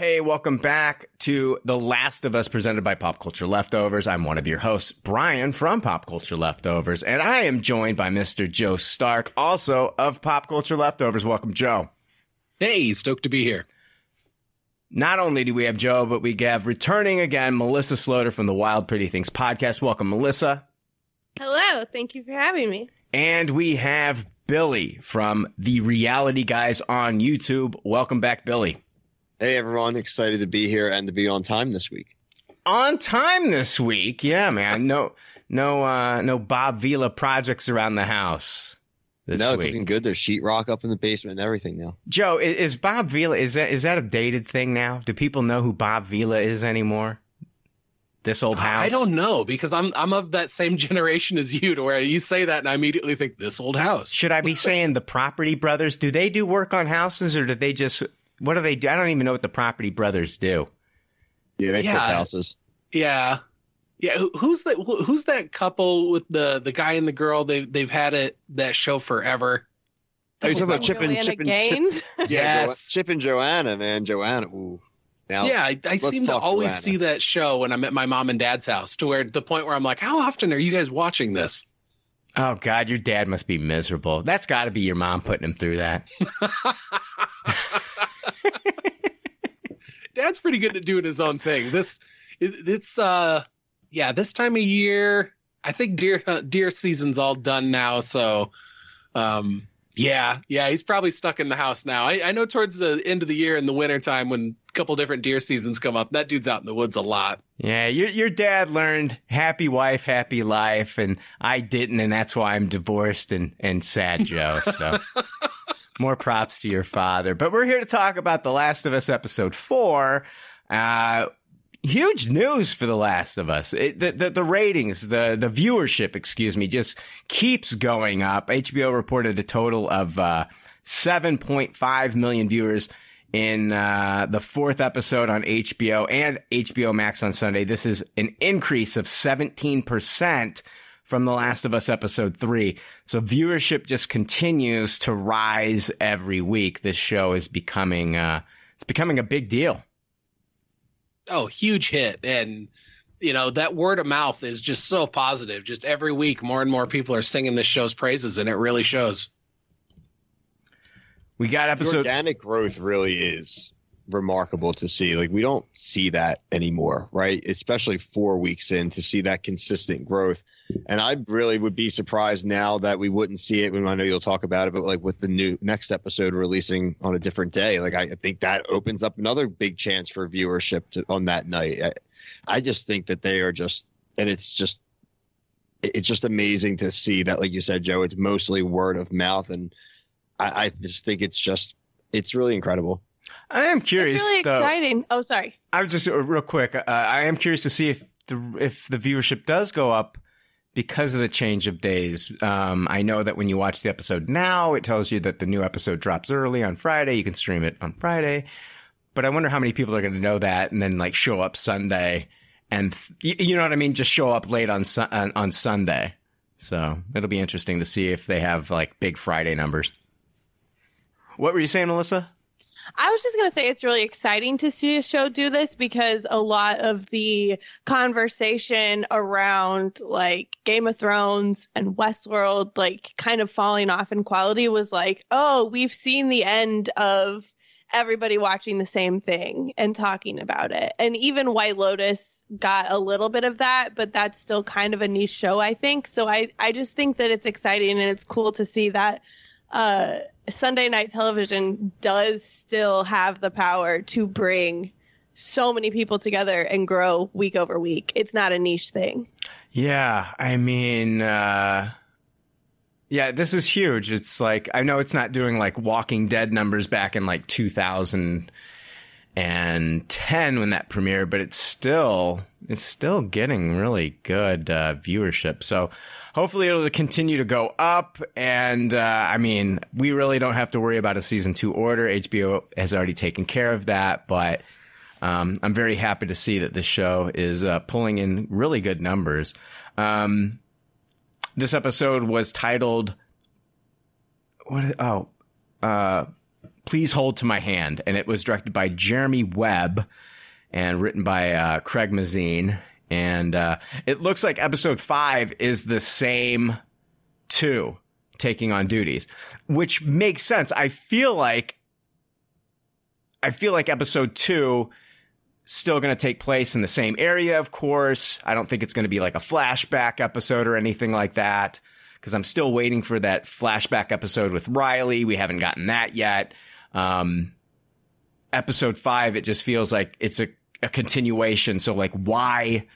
Hey, welcome back to The Last of Us presented by Pop Culture Leftovers. I'm one of your hosts, Brian from Pop Culture Leftovers, and I am joined by Mr. Joe Stark, also of Pop Culture Leftovers. Welcome, Joe. Hey, stoked to be here. Not only do we have Joe, but we have returning again Melissa Sloter from the Wild Pretty Things podcast. Welcome, Melissa. Hello, thank you for having me. And we have Billy from the Reality Guys on YouTube. Welcome back, Billy. Hey everyone, excited to be here and to be on time this week. On time this week, yeah, man. No, no, uh, no Bob Vila projects around the house. This no, it's week. looking good. There's sheetrock up in the basement and everything now. Joe, is, is Bob Vila is that is that a dated thing now? Do people know who Bob Vila is anymore? This old house. I don't know because I'm I'm of that same generation as you, to where you say that and I immediately think this old house. Should I be saying the Property Brothers? Do they do work on houses, or do they just what do they do? I don't even know what the Property Brothers do. Yeah, they Yeah. flip houses. Yeah, yeah. Who, who's that? who- Who's that couple with the the guy and the girl? They they've had it that show forever. Are you talking about Chip and Joanna Chip and Chip? Yeah, Yes. Chip and Joanna, man. Joanna. Ooh. Now, yeah, I, I seem to always Joanna. see that show when I'm at my mom and dad's house, to where the point where I'm like, how often are you guys watching this? Oh God, your dad must be miserable. That's got to be your mom putting him through that. Dad's pretty good at doing his own thing. This, it, it's uh, yeah, this time of year, I think deer deer season's all done now. So, um, yeah, yeah, he's probably stuck in the house now. I, I know towards the end of the year in the wintertime when a couple different deer seasons come up, that dude's out in the woods a lot. Yeah, your your dad learned happy wife, happy life, and I didn't, and that's why I'm divorced and and sad, Joe. So more props to your father. But we're here to talk about The Last of Us episode four. Uh, huge news for The Last of Us. It, the, the the ratings, the the viewership, excuse me, just keeps going up. HBO reported a total of uh, 7.5 million viewers in uh, the fourth episode on HBO and HBO Max on Sunday. This is an increase of 17% from The Last of Us episode three. So viewership just continues to rise every week. This show is becoming, uh, it's becoming a big deal. Oh, huge hit. And, you know, that word of mouth is just so positive. Just every week, more and more people are singing this show's praises, and it really shows. We got the episode. organic growth really is remarkable to see. Like we don't see that anymore, right? Especially four weeks in to see that consistent growth. And I really would be surprised now that we wouldn't see it. When I know you'll talk about it, but like with the new next episode releasing on a different day, like I I think that opens up another big chance for viewership to, on that night. I, I just think that they are just, and it's just, it's just amazing to see that, like you said, Joe, it's mostly word of mouth, and I, I just think it's just, it's really incredible. I am curious. It's really though. exciting. Oh, sorry. I was just uh, real quick. Uh, I am curious to see if the if the viewership does go up because of the change of days. Um, I know that when you watch the episode now, it tells you that the new episode drops early on Friday. You can stream it on Friday, but I wonder how many people are going to know that and then like show up Sunday and th- you know what I mean, just show up late on Sun- on, on Sunday. So it'll be interesting to see if they have like big Friday numbers. What were you saying, Melissa? I was just going to say it's really exciting to see a show do this because a lot of the conversation around like Game of Thrones and Westworld, like kind of falling off in quality, was like, oh, we've seen the end of everybody watching the same thing and talking about it. And even White Lotus got a little bit of that, but that's still kind of a niche show, I think. So I, I just think that it's exciting and it's cool to see that uh, Sunday night television does still have the power to bring so many people together and grow week over week. It's not a niche thing. Yeah, I mean, uh, yeah, this is huge. It's like I know it's not doing like Walking Dead numbers back in like 2010 when that premiered, but it's still it's still getting really good uh, viewership. So hopefully it'll continue to go up. And uh, I mean, we really don't have to worry about a season two order. HBO has already taken care of that, but. Um, I'm very happy to see that this show is uh, pulling in really good numbers. Um, this episode was titled what? Oh, uh, Please Hold to My Hand. And it was directed by Jeremy Webb and written by uh, Craig Mazin. And uh, it looks like episode five is the same two taking on duties, which makes sense. I feel like I feel like episode two still going to take place in the same area, of course. I don't think it's going to be like a flashback episode or anything like that because I'm still waiting for that flashback episode with Riley. We haven't gotten that yet. Um, episode five, it just feels like it's a, a continuation. So like, why?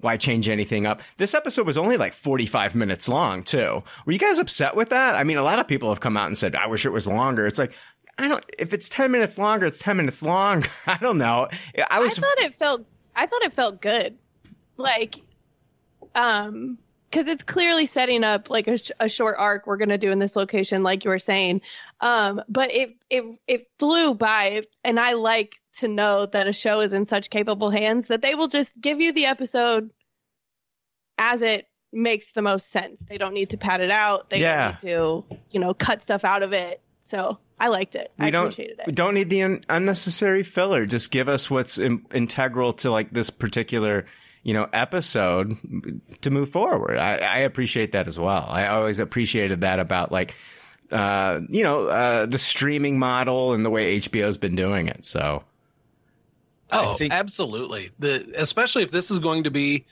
Why change anything up? This episode was only like 45 minutes long, too. Were you guys upset with that? I mean, a lot of people have come out and said, I wish it was longer. It's like, I don't, if it's 10 minutes longer, it's 10 minutes long. I don't know. I was, I thought it felt, I thought it felt good. Like, um, because it's clearly setting up like a, sh- a short arc we're going to do in this location like you were saying. Um but it it it flew by and i like to know that a show is in such capable hands that they will just give you the episode as it makes the most sense. They don't need to pad it out. They Yeah. don't need to you know cut stuff out of it. So i liked it. I we don't, appreciated we don't need the un- unnecessary filler. Just give us what's in- integral to like this particular, you know, episode to move forward. I, I appreciate that as well. I always appreciated that about like, uh, you know, uh, the streaming model and the way HBO's been doing it. So Oh, think- absolutely. The especially if this is going to be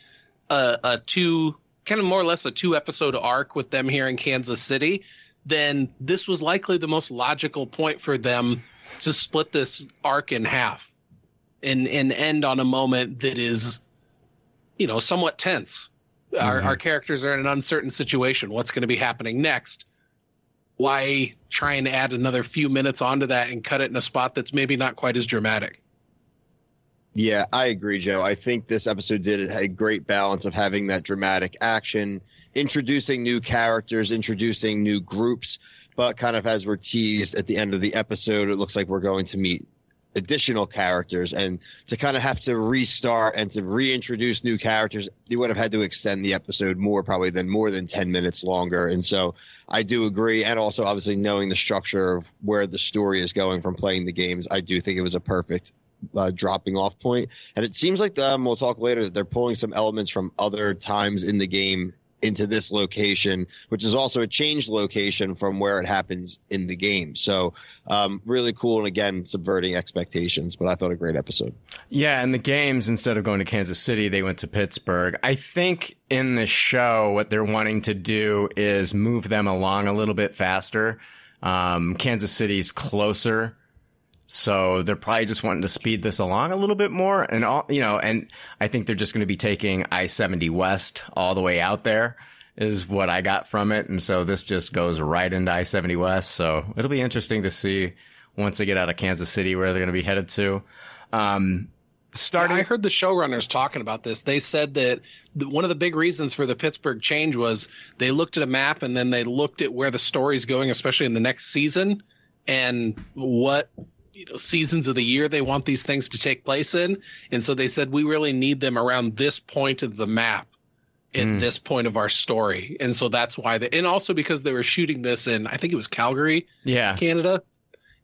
a, a two kind of more or less a two episode arc with them here in Kansas City, then this was likely the most logical point for them to split this arc in half and and end on a moment that is you know somewhat tense. Our Mhm. our characters are in an uncertain situation. What's going to be happening next? Why try and add another few minutes onto that and cut it in a spot that's maybe not quite as dramatic? Yeah, I agree, Joe. I think this episode did a great balance of having that dramatic action, introducing new characters, introducing new groups, but kind of as we're teased at the end of the episode, it looks like we're going to meet additional characters and to kind of have to restart and to reintroduce new characters you would have had to extend the episode more probably than more than 10 minutes longer. And so i do agree. And also obviously knowing the structure of where the story is going from playing the games i do think it was a perfect uh, dropping off point. And it seems like um, we'll talk later that they're pulling some elements from other times in the game into this location, which is also a changed location from where it happens in the game. So, um, really cool. And again, subverting expectations, but I thought a great episode. Yeah, And the games, instead of going to Kansas City, they went to Pittsburgh. I think in the show, what they're wanting to do is move them along a little bit faster. Um, Kansas City's closer. So they're probably just wanting to speed this along a little bit more. And all, you know, and I think they're just going to be taking I-70 West all the way out there is what I got from it. And so this just goes right into I-70 West. So it'll be interesting to see once they get out of Kansas City where they're going to be headed to. Um, starting. I heard the showrunners talking about this. They said that one of the big reasons for the Pittsburgh change was they looked at a map and then they looked at where the story's going, especially in the next season, and what you know seasons of the year they want these things to take place in. And so they said we really need them around this point of the map. At Mm. this point of our story, and so that's why they, and also because they were shooting this in, I think it was Calgary, yeah. Canada,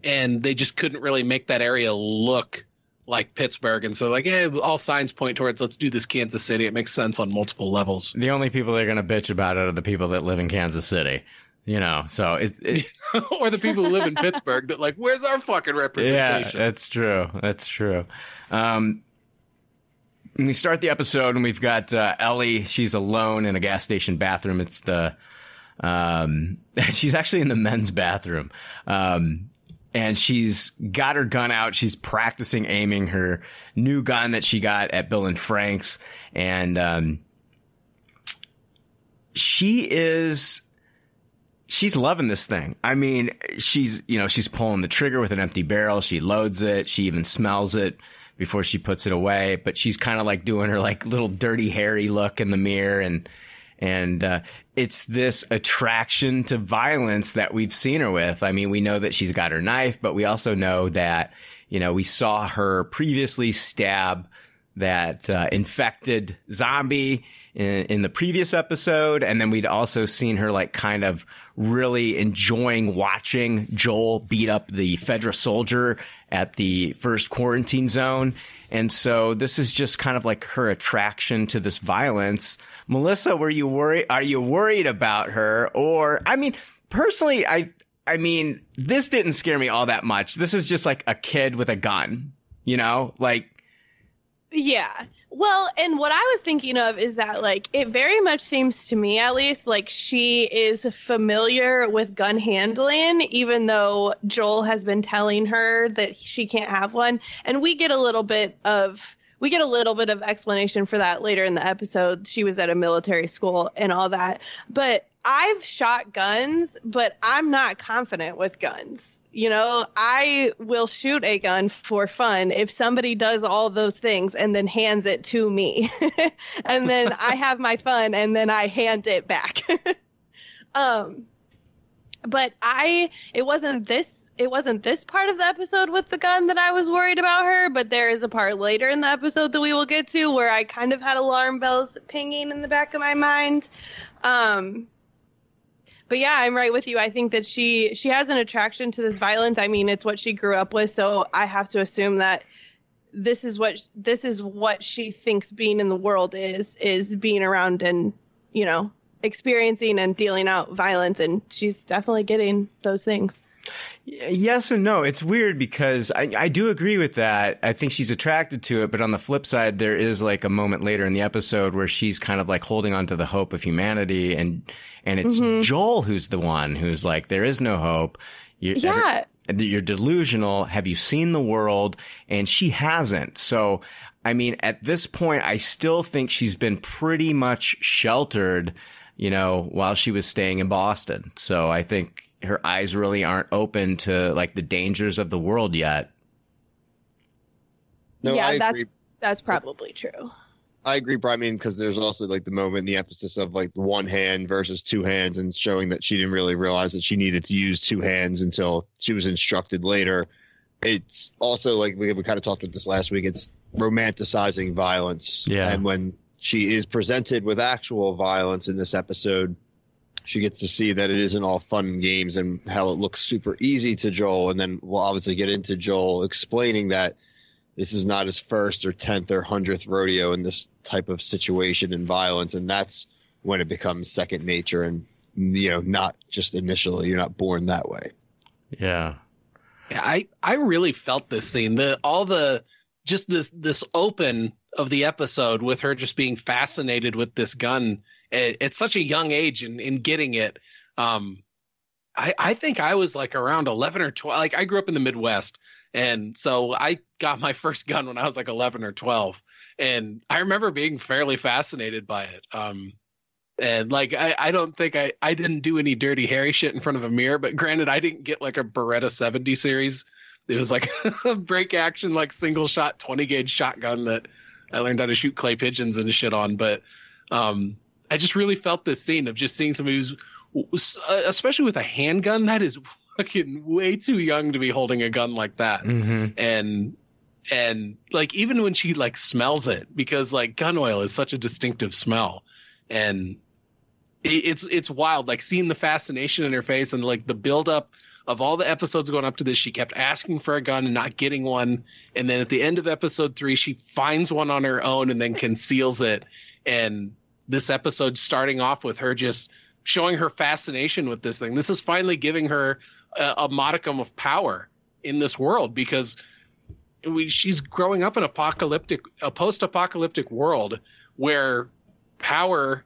and they just couldn't really make that area look like Pittsburgh. And so, like, yeah, all signs point towards let's do this Kansas City. It makes sense on multiple levels. The only people that are going to bitch about it are the people that live in Kansas City. You know, so it, it or the people who live in Pittsburgh that like, where's our fucking representation? yeah, that's true. That's true. Um, we start the episode and we've got uh, Ellie. She's alone in a gas station bathroom. It's the um, she's actually in the men's bathroom. Um, and she's got her gun out. She's practicing aiming her new gun that she got at Bill and Frank's. And, um, she is, she's loving this thing. I mean, she's, you know, she's pulling the trigger with an empty barrel. She loads it. She even smells it before she puts it away, but she's kind of like doing her like little Dirty Harry look in the mirror and, and uh, it's this attraction to violence that we've seen her with. I mean, we know that she's got her knife, but we also know that you know we saw her previously stab that uh, infected zombie in, in the previous episode. And then we'd also seen her like kind of really enjoying watching Joel beat up the Fedra soldier at the first quarantine zone. And so this is just kind of like her attraction to this violence. Melissa, were you worried? Are you worried about her? Or, I mean, personally, I, I mean, this didn't scare me all that much. This is just like a kid with a gun, you know, like. Yeah. Well, and what I was thinking of is that, like, it very much seems to me, at least, like she is familiar with gun handling, even though Joel has been telling her that she can't have one. And we get a little bit of. We get a little bit of explanation for that later in the episode. She was at a military school and all that. But I've shot guns, but I'm not confident with guns you know, I will shoot a gun for fun if somebody does all those things and then hands it to me. and then I have my fun and then I hand it back. um but I it wasn't this it wasn't this part of the episode with the gun that I was worried about her, but there is a part later in the episode that we will get to where I kind of had alarm bells pinging in the back of my mind. Um but yeah, I'm right with you. I think that she she has an attraction to this violence. I mean, it's what she grew up with, so I have to assume that this is what this is what she thinks being in the world is is being around and you know experiencing and dealing out violence and she's definitely getting those things Yes and no. It's weird because I, I do agree with that. I think she's attracted to it, but on the flip side, there is like a moment later in the episode where she's kind of like holding on to the hope of humanity, and and it's mm-hmm. Joel who's the one who's like, there is no hope. You're, yeah. Every, you're delusional. Have you seen the world? And she hasn't. So, I mean, at this point, I still think she's been pretty much sheltered, you know, while she was staying in Boston. So I think her eyes really aren't open to like the dangers of the world yet. No, yeah, I that's agree. that's probably true. I agree, Brian. I mean, because there's also like the moment the emphasis of like the one hand versus two hands, and showing that she didn't really realize that she needed to use two hands until she was instructed later. It's also like we, we kind of talked about this last week. It's romanticizing violence, yeah. And when she is presented with actual violence in this episode, she gets to see that it isn't all fun and games and how it looks super easy to Joel. And then we'll obviously get into Joel explaining that this is not his first or 10th or 100th rodeo in this type of situation and violence. And that's when it becomes second nature and, you know, not just initially. You're not born that way. Yeah. Yeah, I, I really felt this scene. The all the just this this open of the episode with her just being fascinated with this gun at, such a young age and in, in getting it. Um, I, I think I was like around 11 or 12. Like I grew up in the Midwest. And so I got my first gun when I was like 11 or 12. And I remember being fairly fascinated by it. Um, and like, I, I don't think I, I didn't do any Dirty Harry shit in front of a mirror, but granted, I didn't get like a Beretta 70 series. It was like a break action, like single shot 20 gauge shotgun that I learned how to shoot clay pigeons and shit on. But, um, I just really felt this scene of just seeing somebody who's, uh, especially with a handgun, that is fucking way too young to be holding a gun like that. Mm-hmm. And and like even when she like smells it, because like gun oil is such a distinctive smell, and it, it's it's wild. Like seeing the fascination in her face and like the buildup of all the episodes going up to this, she kept asking for a gun and not getting one. And then at the end of episode three, she finds one on her own and then conceals it. And this episode starting off with her just showing her fascination with this thing. This is finally giving her a, a modicum of power in this world because we, she's growing up in apocalyptic, a post-apocalyptic world where power,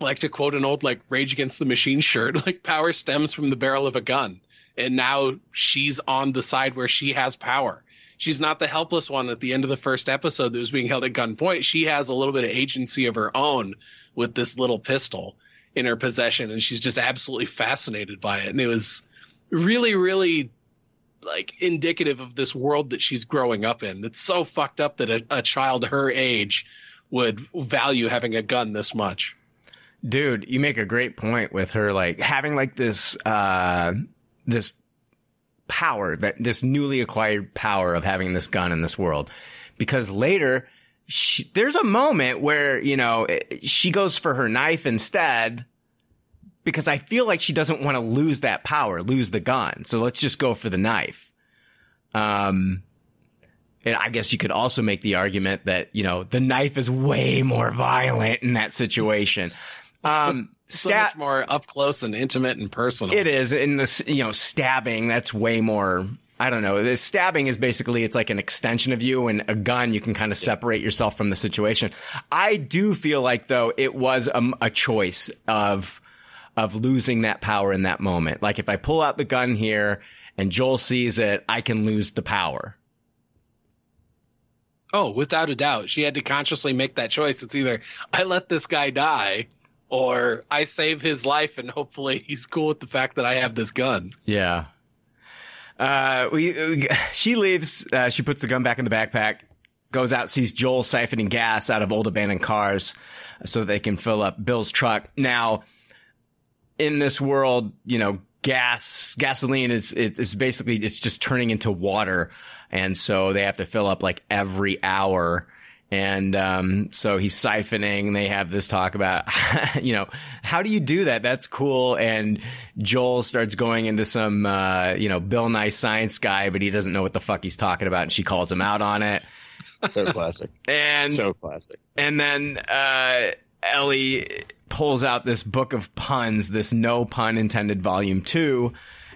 like to quote an old like Rage Against the Machine shirt, like power stems from the barrel of a gun, and now she's on the side where she has power she's not the helpless one at the end of the first episode that was being held at gunpoint. She has a little bit of agency of her own with this little pistol in her possession, and she's just absolutely fascinated by it. And it was really, really like indicative of this world that she's growing up in. That's so fucked up that a, a child her age would value having a gun this much. Dude, you make a great point with her like having like this uh this power that this newly acquired power of having this gun in this world because later she, there's a moment where, you know, she goes for her knife instead because I feel like she doesn't want to lose that power, lose the gun. So let's just go for the knife. Um, and I guess you could also make the argument that, you know, the knife is way more violent in that situation. Um, so much more up close and intimate and personal. It is. In the, you know, stabbing, that's way more, I don't know. The stabbing is basically, it's like an extension of you and a gun, you can kind of separate yourself from the situation. I do feel like though it was a, a choice of, of losing that power in that moment. Like if I pull out the gun here and Joel sees it, I can lose the power. Oh, without a doubt. She had to consciously make that choice. It's either I let this guy die or I save his life and hopefully he's cool with the fact that I have this gun. Yeah. Uh, we, we she leaves, uh, she puts the gun back in the backpack, goes out, sees Joel siphoning gas out of old abandoned cars so they can fill up Bill's truck. Now, in this world, you know, gas, gasoline is, it's basically, it's just turning into water and so they have to fill up like every hour. And um, so he's siphoning. They have this talk about, you know, how do you do that? That's cool. And Joel starts going into some, uh, you know, Bill Nye science guy, but he doesn't know what the fuck he's talking about. And she calls him out on it. So classic. and so classic. And then uh, Ellie pulls out this book of puns, this no pun intended volume two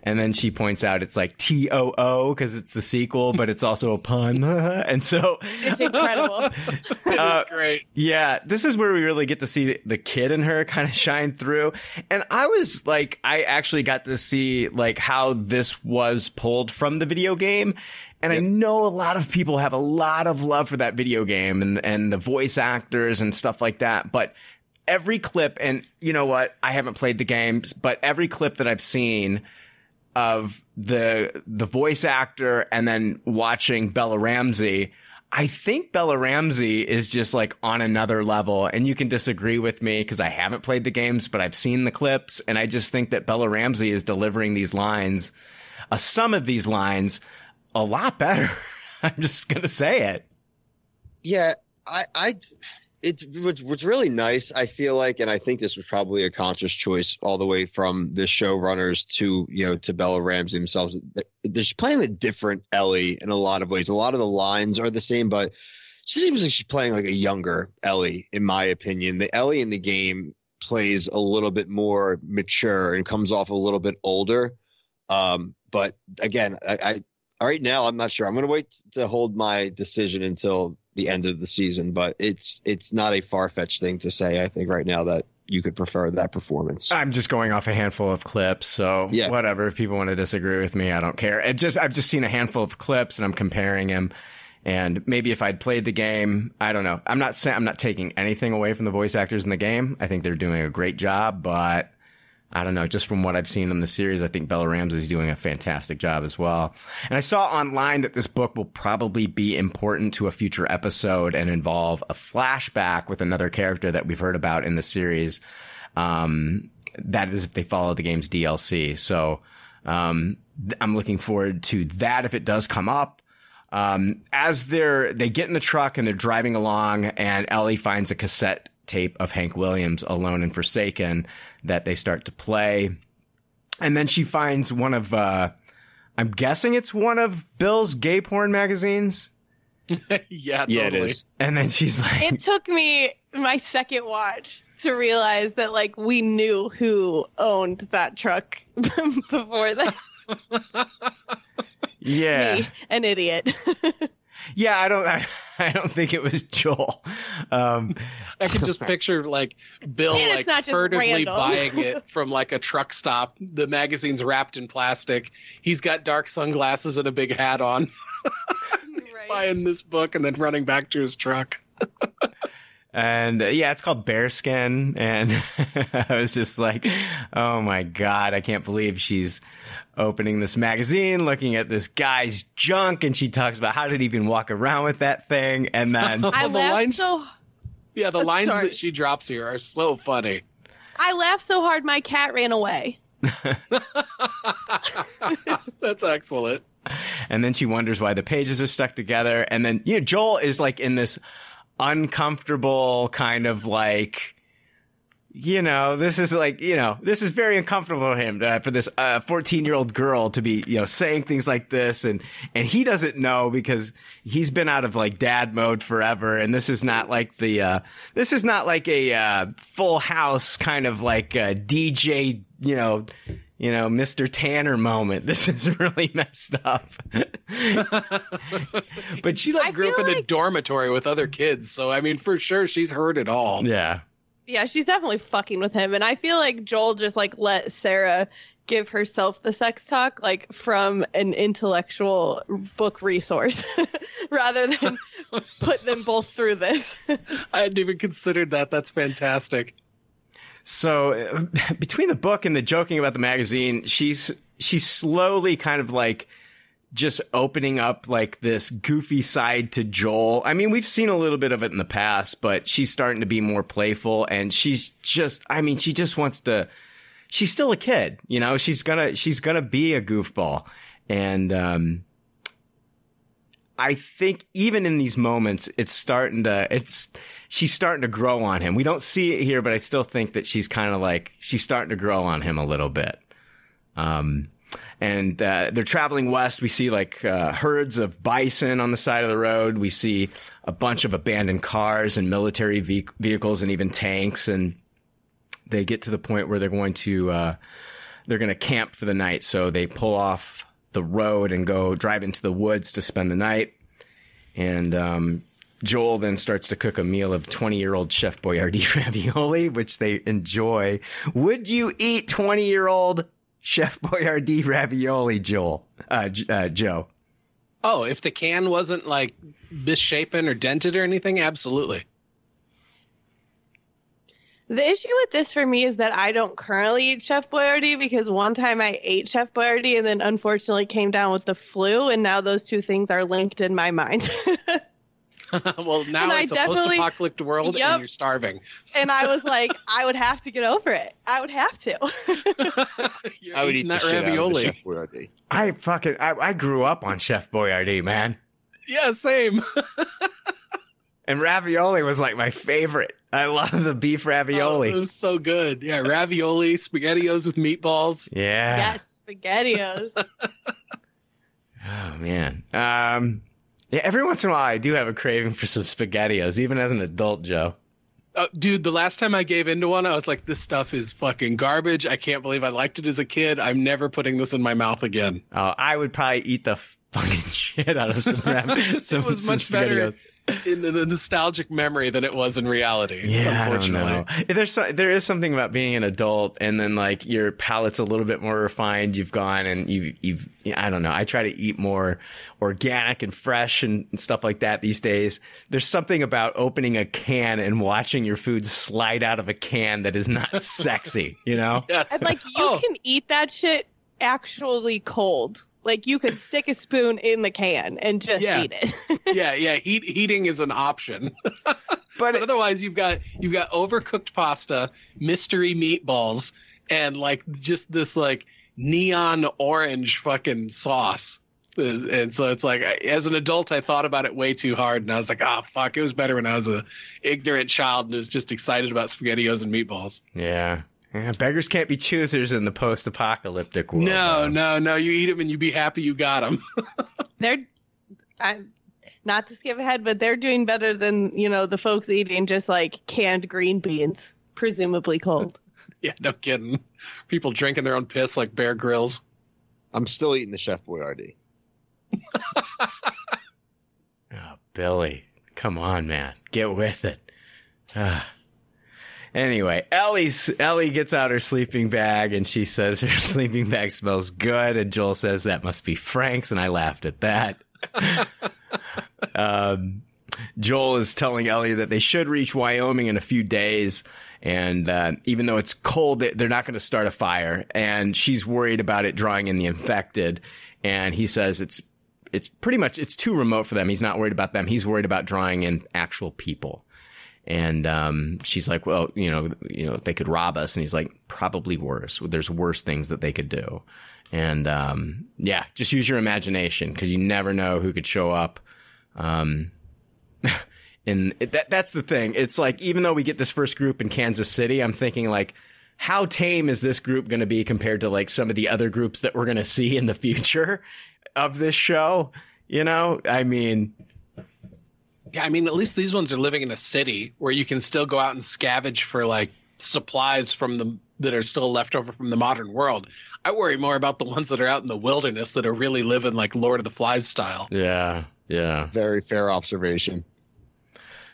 and then she points out it's like T O O because it's the sequel, but it's also a pun. and so it's incredible. uh, great. Yeah, this is where we really get to see the kid in her kind of shine through. And I was like, I actually got to see like how this was pulled from the video game. And yep. I know a lot of people have a lot of love for that video game and, and the voice actors and stuff like that. But every clip, and you know what? I haven't played the games, but every clip that I've seen, of the the voice actor and then watching Bella Ramsey, I think Bella Ramsey is just like on another level. And you can disagree with me because I haven't played the games, but I've seen the clips, and I just think that Bella Ramsey is delivering these lines, uh, some of these lines, a lot better. I'm just gonna say it. Yeah, I I it's what's really nice. I feel like, and I think this was probably a conscious choice all the way from the showrunners to you know to Bella Ramsey themselves. They're playing a different Ellie in a lot of ways. A lot of the lines are the same, but she seems like she's playing like a younger Ellie, in my opinion. The Ellie in the game plays a little bit more mature and comes off a little bit older. Um, but again, I, I right now I'm not sure. I'm going to wait to hold my decision until the end of the season, but it's it's not a far fetched thing to say. I think right now that you could prefer that performance. I'm just going off a handful of clips, so yeah. whatever. If people want to disagree with me, I don't care. It just I've just seen a handful of clips and I'm comparing them. And maybe if I'd played the game, I don't know. I'm not saying I'm not taking anything away from the voice actors in the game. I think they're doing a great job, but I don't know, just from what I've seen in the series, I think Bella Ramsey is doing a fantastic job as well. And I saw online that this book will probably be important to a future episode and involve a flashback with another character that we've heard about in the series. Um, that is if they follow the game's DLC. So, um, I'm looking forward to that if it does come up. Um, as they're, they get in the truck and they're driving along and Ellie finds a cassette tape of Hank Williams, Alone and Forsaken, that they start to play. And then she finds one of, uh, I'm guessing it's one of Bill's gay porn magazines. yeah, totally. yeah, it is. And then she's like, It took me my second watch to realize that like we knew who owned that truck before that. yeah, me, an idiot. Yeah, I don't. I, I, don't think it was Joel. Um, I can just picture like Bill like furtively buying it from like a truck stop. The magazine's wrapped in plastic. He's got dark sunglasses and a big hat on. He's right. buying this book and then running back to his truck. And uh, yeah, it's called Bearskin, and I was just like, "Oh my god, I can't believe she's opening this magazine, looking at this guy's junk, and she talks about how did he even walk around with that thing, and then I the lines, so. Yeah, the lines Sorry. that she drops here are so funny. I laughed so hard my cat ran away. That's excellent. And then she wonders why the pages are stuck together, and then you know Joel is like in this uncomfortable kind of like you know, this is like, you know, this is very uncomfortable for him, uh, for this 14 uh, year old girl to be, you know, saying things like this. And, and he doesn't know because he's been out of like dad mode forever. And this is not like the, uh, this is not like a, uh, full house kind of like DJ, you know, you know, Mr. Tanner moment. This is really messed up. but she like grew up in like... a dormitory with other kids. So, I mean, for sure, she's heard it all. Yeah. Yeah, she's definitely fucking with him. And I feel like Joel just like let Sarah give herself the sex talk like from an intellectual book resource rather than put them both through this. I hadn't even considered that. That's fantastic. So between the book and the joking about the magazine, she's she's slowly kind of like just opening up like this goofy side to Joel. I mean, we've seen a little bit of it in the past, but she's starting to be more playful and she's just, I mean, she just wants to, she's still a kid, you know, she's gonna, she's gonna be a goofball. And, um, I think even in these moments, it's starting to, it's, she's starting to grow on him. We don't see it here, but I still think that she's kind of like, she's starting to grow on him a little bit. Um, and uh, they're traveling west. We see like uh, herds of bison on the side of the road. We see a bunch of abandoned cars and military ve- vehicles and even tanks. And they get to the point where they're going to uh, they're going to camp for the night. So they pull off the road and go drive into the woods to spend the night. And um, Joel then starts to cook a meal of 20 year old Chef Boyardee ravioli, which they enjoy. Would you eat 20 year old Chef Boyardee ravioli, Joel, uh, uh, Joe. Oh, if the can wasn't like misshapen or dented or anything, absolutely. The issue with this for me is that I don't currently eat Chef Boyardee because one time I ate Chef Boyardee and then unfortunately came down with the flu, and now those two things are linked in my mind. well, now and it's I a post-apocalyptic world, yep. and you're starving. and I was like, I would have to get over it. I would have to. I would eat that ravioli. Chef Boyardee. I fucking I, I grew up on Chef Boyardee, man. Yeah, same. And ravioli was like my favorite. I love the beef ravioli. Oh, it was so good. Yeah, ravioli, spaghettios with meatballs. Yeah. Yes, spaghettios. oh man. Um yeah, every once in a while I do have a craving for some spaghettios, even as an adult, Joe. Uh, dude, the last time I gave into one, I was like, "This stuff is fucking garbage." I can't believe I liked it as a kid. I'm never putting this in my mouth again. Oh, I would probably eat the fucking shit out of some. some it was some much better in the, the, nostalgic memory than it was in reality. Yeah, unfortunately. There's so, there is something about being an adult and then like your palate's a little bit more refined. You've gone and you you've I don't know. I try to eat more organic and fresh and, and stuff like that these days. There's something about opening a can and watching your food slide out of a can that is not sexy, you know? Yes. And like you oh. can eat that shit actually cold. Like you could stick a spoon in the can and just yeah. eat it. yeah, yeah. Heat, heating is an option. but, but otherwise, you've got you've got overcooked pasta, mystery meatballs, and like just this like neon orange fucking sauce. And so it's like, as an adult, I thought about it way too hard, and I was like, "Ah, oh, fuck! It was better when I was a ignorant child and was just excited about spaghettios and meatballs." Yeah, yeah, beggars can't be choosers in the post-apocalyptic world. No, though. no, no. You eat them and you be happy you got them. they're, I, not to skip ahead, but they're doing better than you know the folks eating just like canned green beans, presumably cold. yeah, no kidding. People drinking their own piss like Bear Grylls. I'm still eating the Chef Boyardee. oh, Billy, come on, man, get with it. Ah. Anyway, Ellie's Ellie gets out her sleeping bag and she says her sleeping bag smells good, and Joel says that must be Frank's, and I laughed at that. um, Joel is telling Ellie that they should reach Wyoming in a few days. And uh, even though it's cold, they're not going to start a fire. And she's worried about it drawing in the infected. And he says it's it's pretty much it's too remote for them. He's not worried about them. He's worried about drawing in actual people. And um, she's like, well, you know, you know, they could rob us, and he's like, probably worse. There's worse things that they could do. And um, yeah, just use your imagination because you never know who could show up. Um, And that that's the thing. It's like even though we get this first group in Kansas City, I'm thinking like how tame is this group going to be compared to like some of the other groups that we're going to see in the future of this show? You know, I mean, Yeah, I mean, at least these ones are living in a city where you can still go out and scavenge for like supplies from the that are still left over from the modern world. I worry more about the ones that are out in the wilderness that are really living like Lord of the Flies style. yeah, yeah. Very fair observation.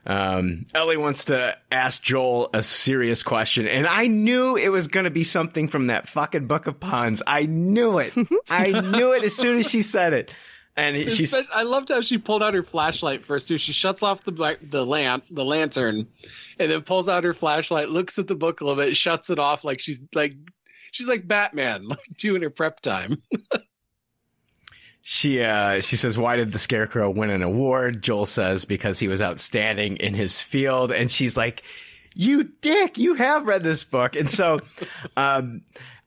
Um, Ellie wants to ask Joel a serious question, and I knew it was going to be something from that fucking book of puns. I knew it. I knew it as soon as she said it. And she's Espe- I loved how she pulled out her flashlight first too. She shuts off the the lamp, the lantern, and then pulls out her flashlight, looks at the book a little bit, shuts it off like she's like she's like Batman, like doing her prep time. She uh, she says, "Why did the Scarecrow win an award?" Joel says, "Because he was outstanding in his field." And she's like, "You dick! You have read this book." And so, um,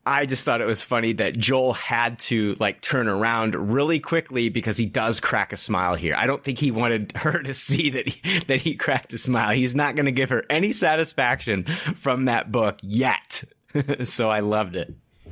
I just thought it was funny that Joel had to like turn around really quickly because he does crack a smile here. I don't think he wanted her to see that he, that he cracked a smile. He's not going to give her any satisfaction from that book yet. so I loved it.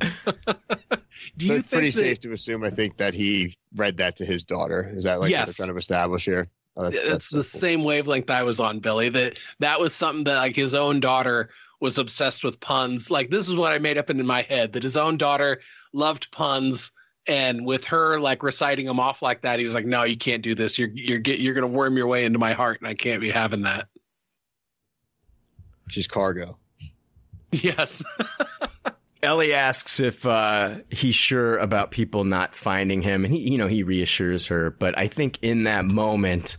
Do so you it's pretty that, safe to assume, I think, that he read that to his daughter. Is that like what Yes. they're trying to establish here? Oh, that's, it's that's so the cool. same wavelength I was on, Billy. That that was something that like his own daughter was obsessed with puns. Like this is what I made up in my head that his own daughter loved puns, and with her like reciting them off like that, he was like, "No, you can't do this. You're you're get, you're gonna worm your way into my heart, and I can't be having that." She's cargo. Yes. Ellie asks if uh, he's sure about people not finding him, and he, you know, he reassures her. But I think in that moment,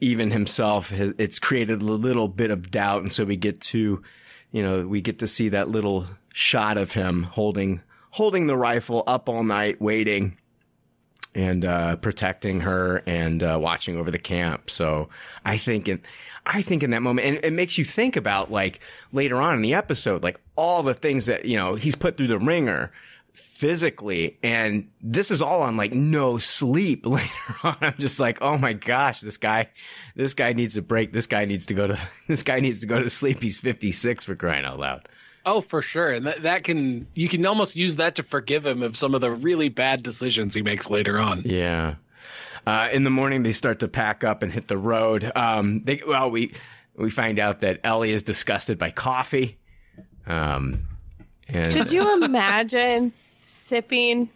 even himself, has, it's created a little bit of doubt, and so we get to, you know, we get to see that little shot of him holding holding the rifle up all night, waiting and uh, protecting her and uh, watching over the camp. So I think in I think in that moment, and it makes you think about like later on in the episode, like all the things that you know he's put through the ringer physically, and this is all on like no sleep later on. I'm just like, oh my gosh, this guy, this guy needs a break. This guy needs to go to this guy needs to go to sleep. He's 56 for crying out loud. oh, for sure. And that that can you can almost use that to forgive him of some of the really bad decisions he makes later on. Yeah. Uh, in the morning, they start to pack up and hit the road. Um, they, well, we we find out that Ellie is disgusted by coffee. Um, and Could you imagine sipping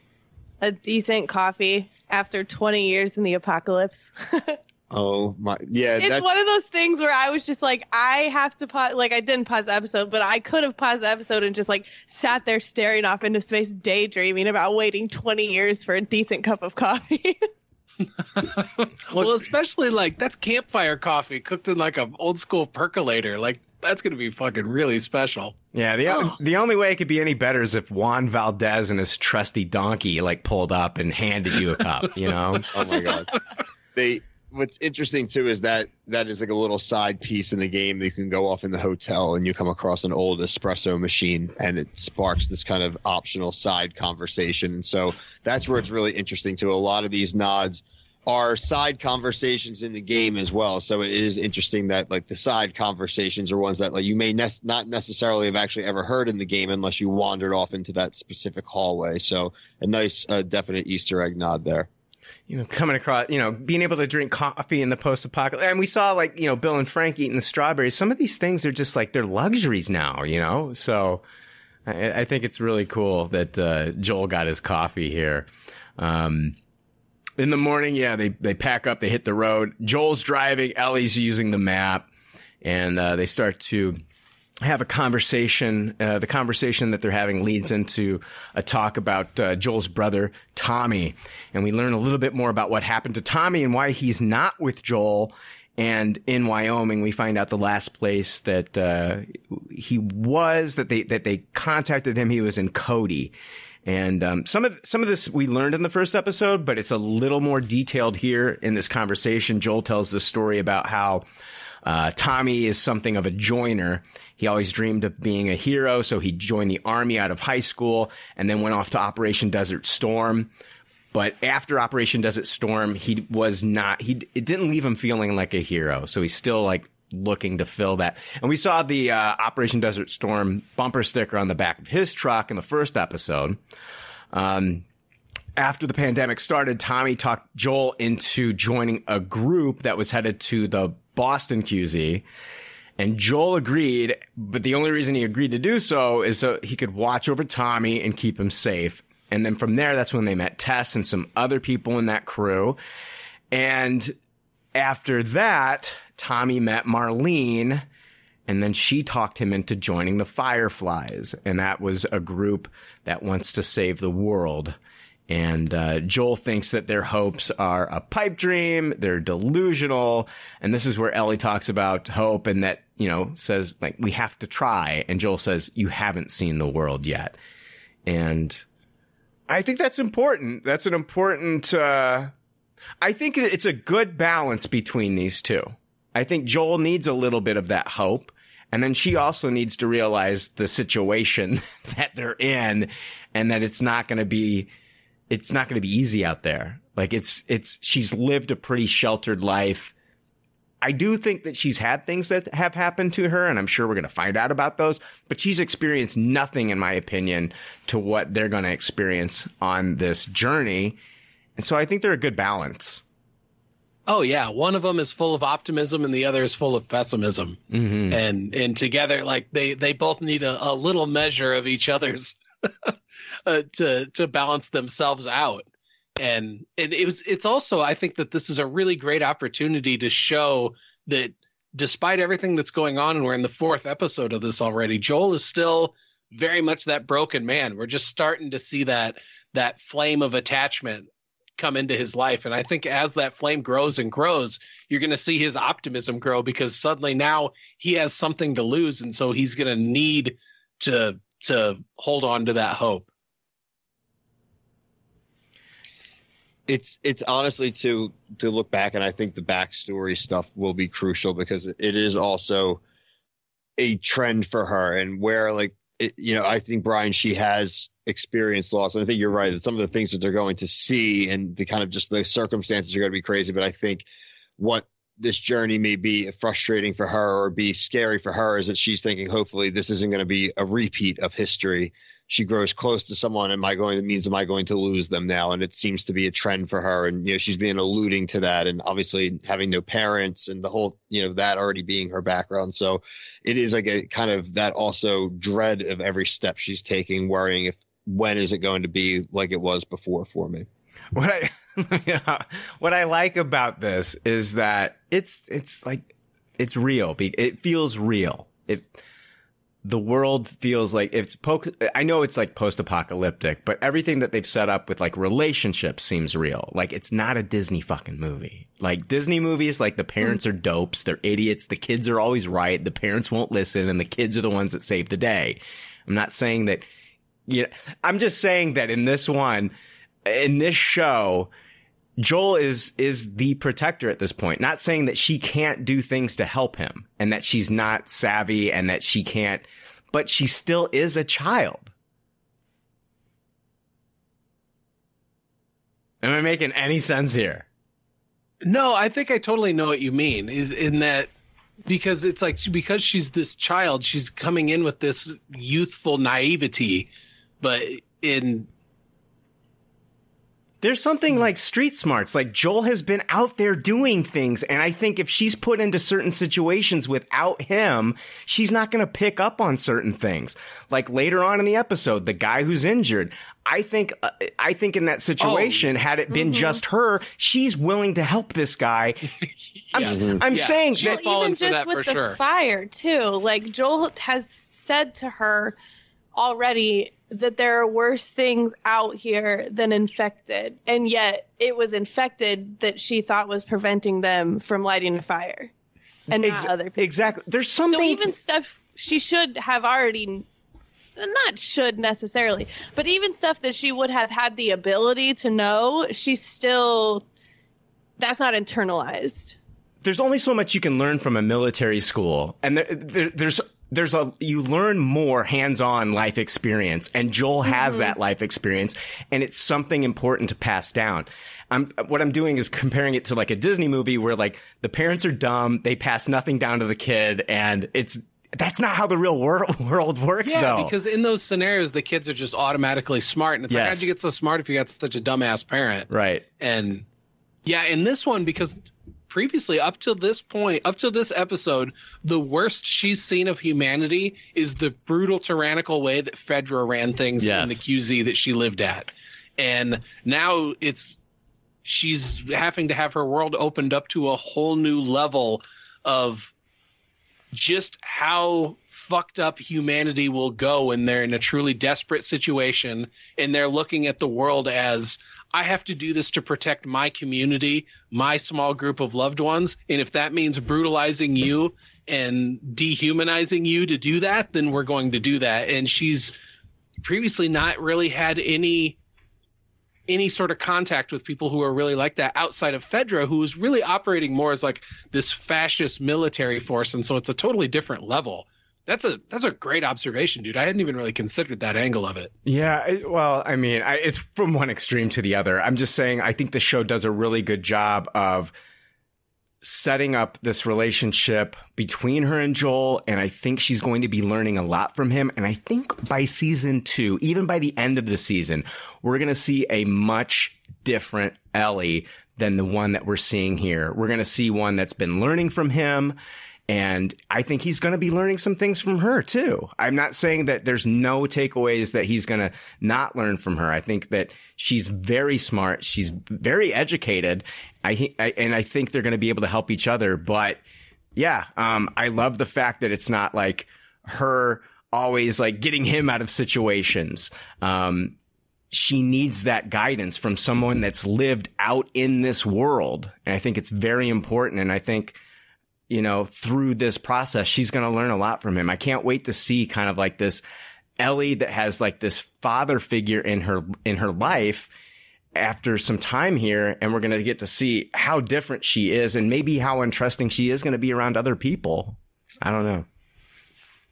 a decent coffee after 20 years in the apocalypse? Oh my, yeah. it's that's, one of those things where I was just like, I have to pause. Like, I didn't pause the episode, but I could have paused the episode and just like sat there staring off into space, daydreaming about waiting 20 years for a decent cup of coffee. well, especially like that's campfire coffee cooked in like an old school percolator. Like that's gonna be fucking really special. yeah, the Oh. the only way it could be any better is if Juan Valdez and his trusty donkey like pulled up and handed you a cup. You know? Oh my god. they. What's interesting too is that that is like a little side piece in the game. that You can go off in the hotel and you come across an old espresso machine, and it sparks this kind of optional side conversation. And so that's where it's really interesting too. A lot of these nods are side conversations in the game as well. So it is interesting that like the side conversations are ones that like you may ne- not necessarily have actually ever heard in the game unless you wandered off into that specific hallway. So a nice, uh, definite Easter egg nod there. you know, coming across, you know, being able to drink coffee in the post apocalypse. And we saw like, you know, Bill and Frank eating the strawberries. Some of these things are just like, they're luxuries now, you know? So I, I think it's really cool that, uh, Joel got his coffee here. Um, in the morning, yeah, they, they pack up, they hit the road. Joel's driving, Ellie's using the map, and, uh, they start to, have a conversation. Uh, the conversation that they're having leads into a talk about uh, Joel's brother, Tommy. And we learn a little bit more about what happened to Tommy and why he's not with Joel. And in Wyoming, we find out the last place that uh, he was, that they, that they contacted him, he was in Cody. And um, some of some of this we learned in the first episode, but it's a little more detailed here in this conversation. Joel tells the story about how uh, Tommy is something of a joiner. He always dreamed of being a hero, so he joined the army out of high school and then went off to Operation Desert Storm. but after Operation Desert Storm, he was not. He it didn't leave him feeling like a hero. So he's still like looking to fill that. And we saw the uh, Operation Desert Storm bumper sticker on the back of his truck in the first episode. Um, after the pandemic started, Tommy talked Joel into joining a group that was headed to the Boston QZ. And Joel agreed, but the only reason he agreed to do so is so he could watch over Tommy and keep him safe. And then from there, that's when they met Tess and some other people in that crew. And after that, Tommy met Marlene and then she talked him into joining the Fireflies. And that was a group that wants to save the world. And uh, Joel thinks that their hopes are a pipe dream. They're delusional. And this is where Ellie talks about hope and that, you know, says, like, we have to try. And Joel says, you haven't seen the world yet. And I think that's important. That's an important, uh, I think it's a good balance between these two. I think Joel needs a little bit of that hope. And then she also needs to realize the situation that they're in and that it's not going to be, it's not going to be easy out there. Like it's, it's, she's lived a pretty sheltered life. I do think that she's had things that have happened to her, and I'm sure we're going to find out about those, but she's experienced nothing, in my opinion, to what they're going to experience on this journey. And so I think they're a good balance. Oh yeah, one of them is full of optimism and the other is full of pessimism. Mm-hmm. And and together like they they both need a, a little measure of each other's uh, to to balance themselves out. And and it was it's also I think that this is a really great opportunity to show that despite everything that's going on and we're in the fourth episode of this already, Joel is still very much that broken man. We're just starting to see that that flame of attachment come into his life. And I think as that flame grows and grows, you're going to see his optimism grow because suddenly now he has something to lose. And so he's going to need to, to hold on to that hope. It's it's honestly to to look back, and I think the backstory stuff will be crucial because it is also a trend for her, and where like it, you know I think Brian she has experience loss. And I think you're right that some of the things that they're going to see and the kind of just the circumstances are going to be crazy. But I think what this journey may be frustrating for her or be scary for her is that she's thinking hopefully this isn't going to be a repeat of history. She grows close to someone. Am I going? It means am I going to lose them now? And it seems to be a trend for her. And you know she's been alluding to that, and obviously having no parents and the whole you know that already being her background. So it is like a kind of that also dread of every step she's taking, worrying if when is it going to be like it was before for me? What I yeah, what I like about this is that it's it's like it's real. It feels real. It the world feels like it's po- I know it's like post-apocalyptic, but everything that they've set up with like relationships seems real. Like it's not a Disney fucking movie. Like Disney movies, like the parents are dopes, they're idiots, the kids are always right, the parents won't listen, and the kids are the ones that save the day. I'm not saying that yeah, I'm just saying that in this one, in this show, Joel is is the protector at this point. Not saying that she can't do things to help him and that she's not savvy and that she can't, but she still is a child. Am I making any sense here? No, I think I totally know what you mean. Is in that because it's like because she's this child, she's coming in with this youthful naivety but in there's something like street smarts. Like Joel has been out there doing things. And I think if she's put into certain situations without him, she's not going to pick up on certain things. Like later on in the episode, the guy who's injured, I think, uh, I think in that situation, oh. had it been mm-hmm. just her, she's willing to help this guy. I'm, yes. I'm yeah. saying that even just with the sure. fire too, like Joel has said to her already that there are worse things out here than infected, and yet it was infected that she thought was preventing them from lighting a fire, and Ex- not other people. Exactly. There's something. So even to- stuff she should have already not should necessarily, but even stuff that she would have had the ability to know, she's still that's not internalized. There's only so much you can learn from a military school, and there, there, there's there's a you learn more hands-on life experience and Joel has mm-hmm. that life experience and it's something important to pass down. I'm what I'm doing is comparing it to like a Disney movie where like the parents are dumb, they pass nothing down to the kid and it's that's not how the real world world works Yeah, though. because in those scenarios, the kids are just automatically smart, and it's like, how'd you get so smart if you got such a dumbass parent? right. And yeah, in this one, because previously, up to this point, up to this episode, the worst she's seen of humanity is the brutal, tyrannical way that Fedra ran things Yes. in the QZ that she lived at. And now it's she's having to have her world opened up to a whole new level of just how fucked up humanity will go when they're in a truly desperate situation and they're looking at the world as I have to do this to protect my community, my small group of loved ones. And if that means brutalizing you and dehumanizing you to do that, then we're going to do that. And she's previously not really had any any sort of contact with people who are really like that outside of Fedra, who is really operating more as like this fascist military force, and so it's a totally different level. That's a that's a great observation, dude. I hadn't even really considered that angle of it. Yeah, well, I mean, I, it's from one extreme to the other. I'm just saying, I think the show does a really good job of setting up this relationship between her and Joel, and I think she's going to be learning a lot from him. And I think by season two, even by the end of the season, we're going to see a much different Ellie than the one that we're seeing here. We're going to see one that's been learning from him. And I think he's going to be learning some things from her too. I'm not saying that there's no takeaways that he's going to not learn from her. I think that she's very smart. She's very educated. I, I and I think they're going to be able to help each other. But yeah, um, I love the fact that it's not like her always like getting him out of situations. Um, she needs that guidance from someone that's lived out in this world. And I think it's very important. And I think, you know, through this process, she's going to learn a lot from him. I can't wait to see kind of like this Ellie that has like this father figure in her, in her life after some time here. And we're going to get to see how different she is and maybe how interesting she is going to be around other people. I don't know.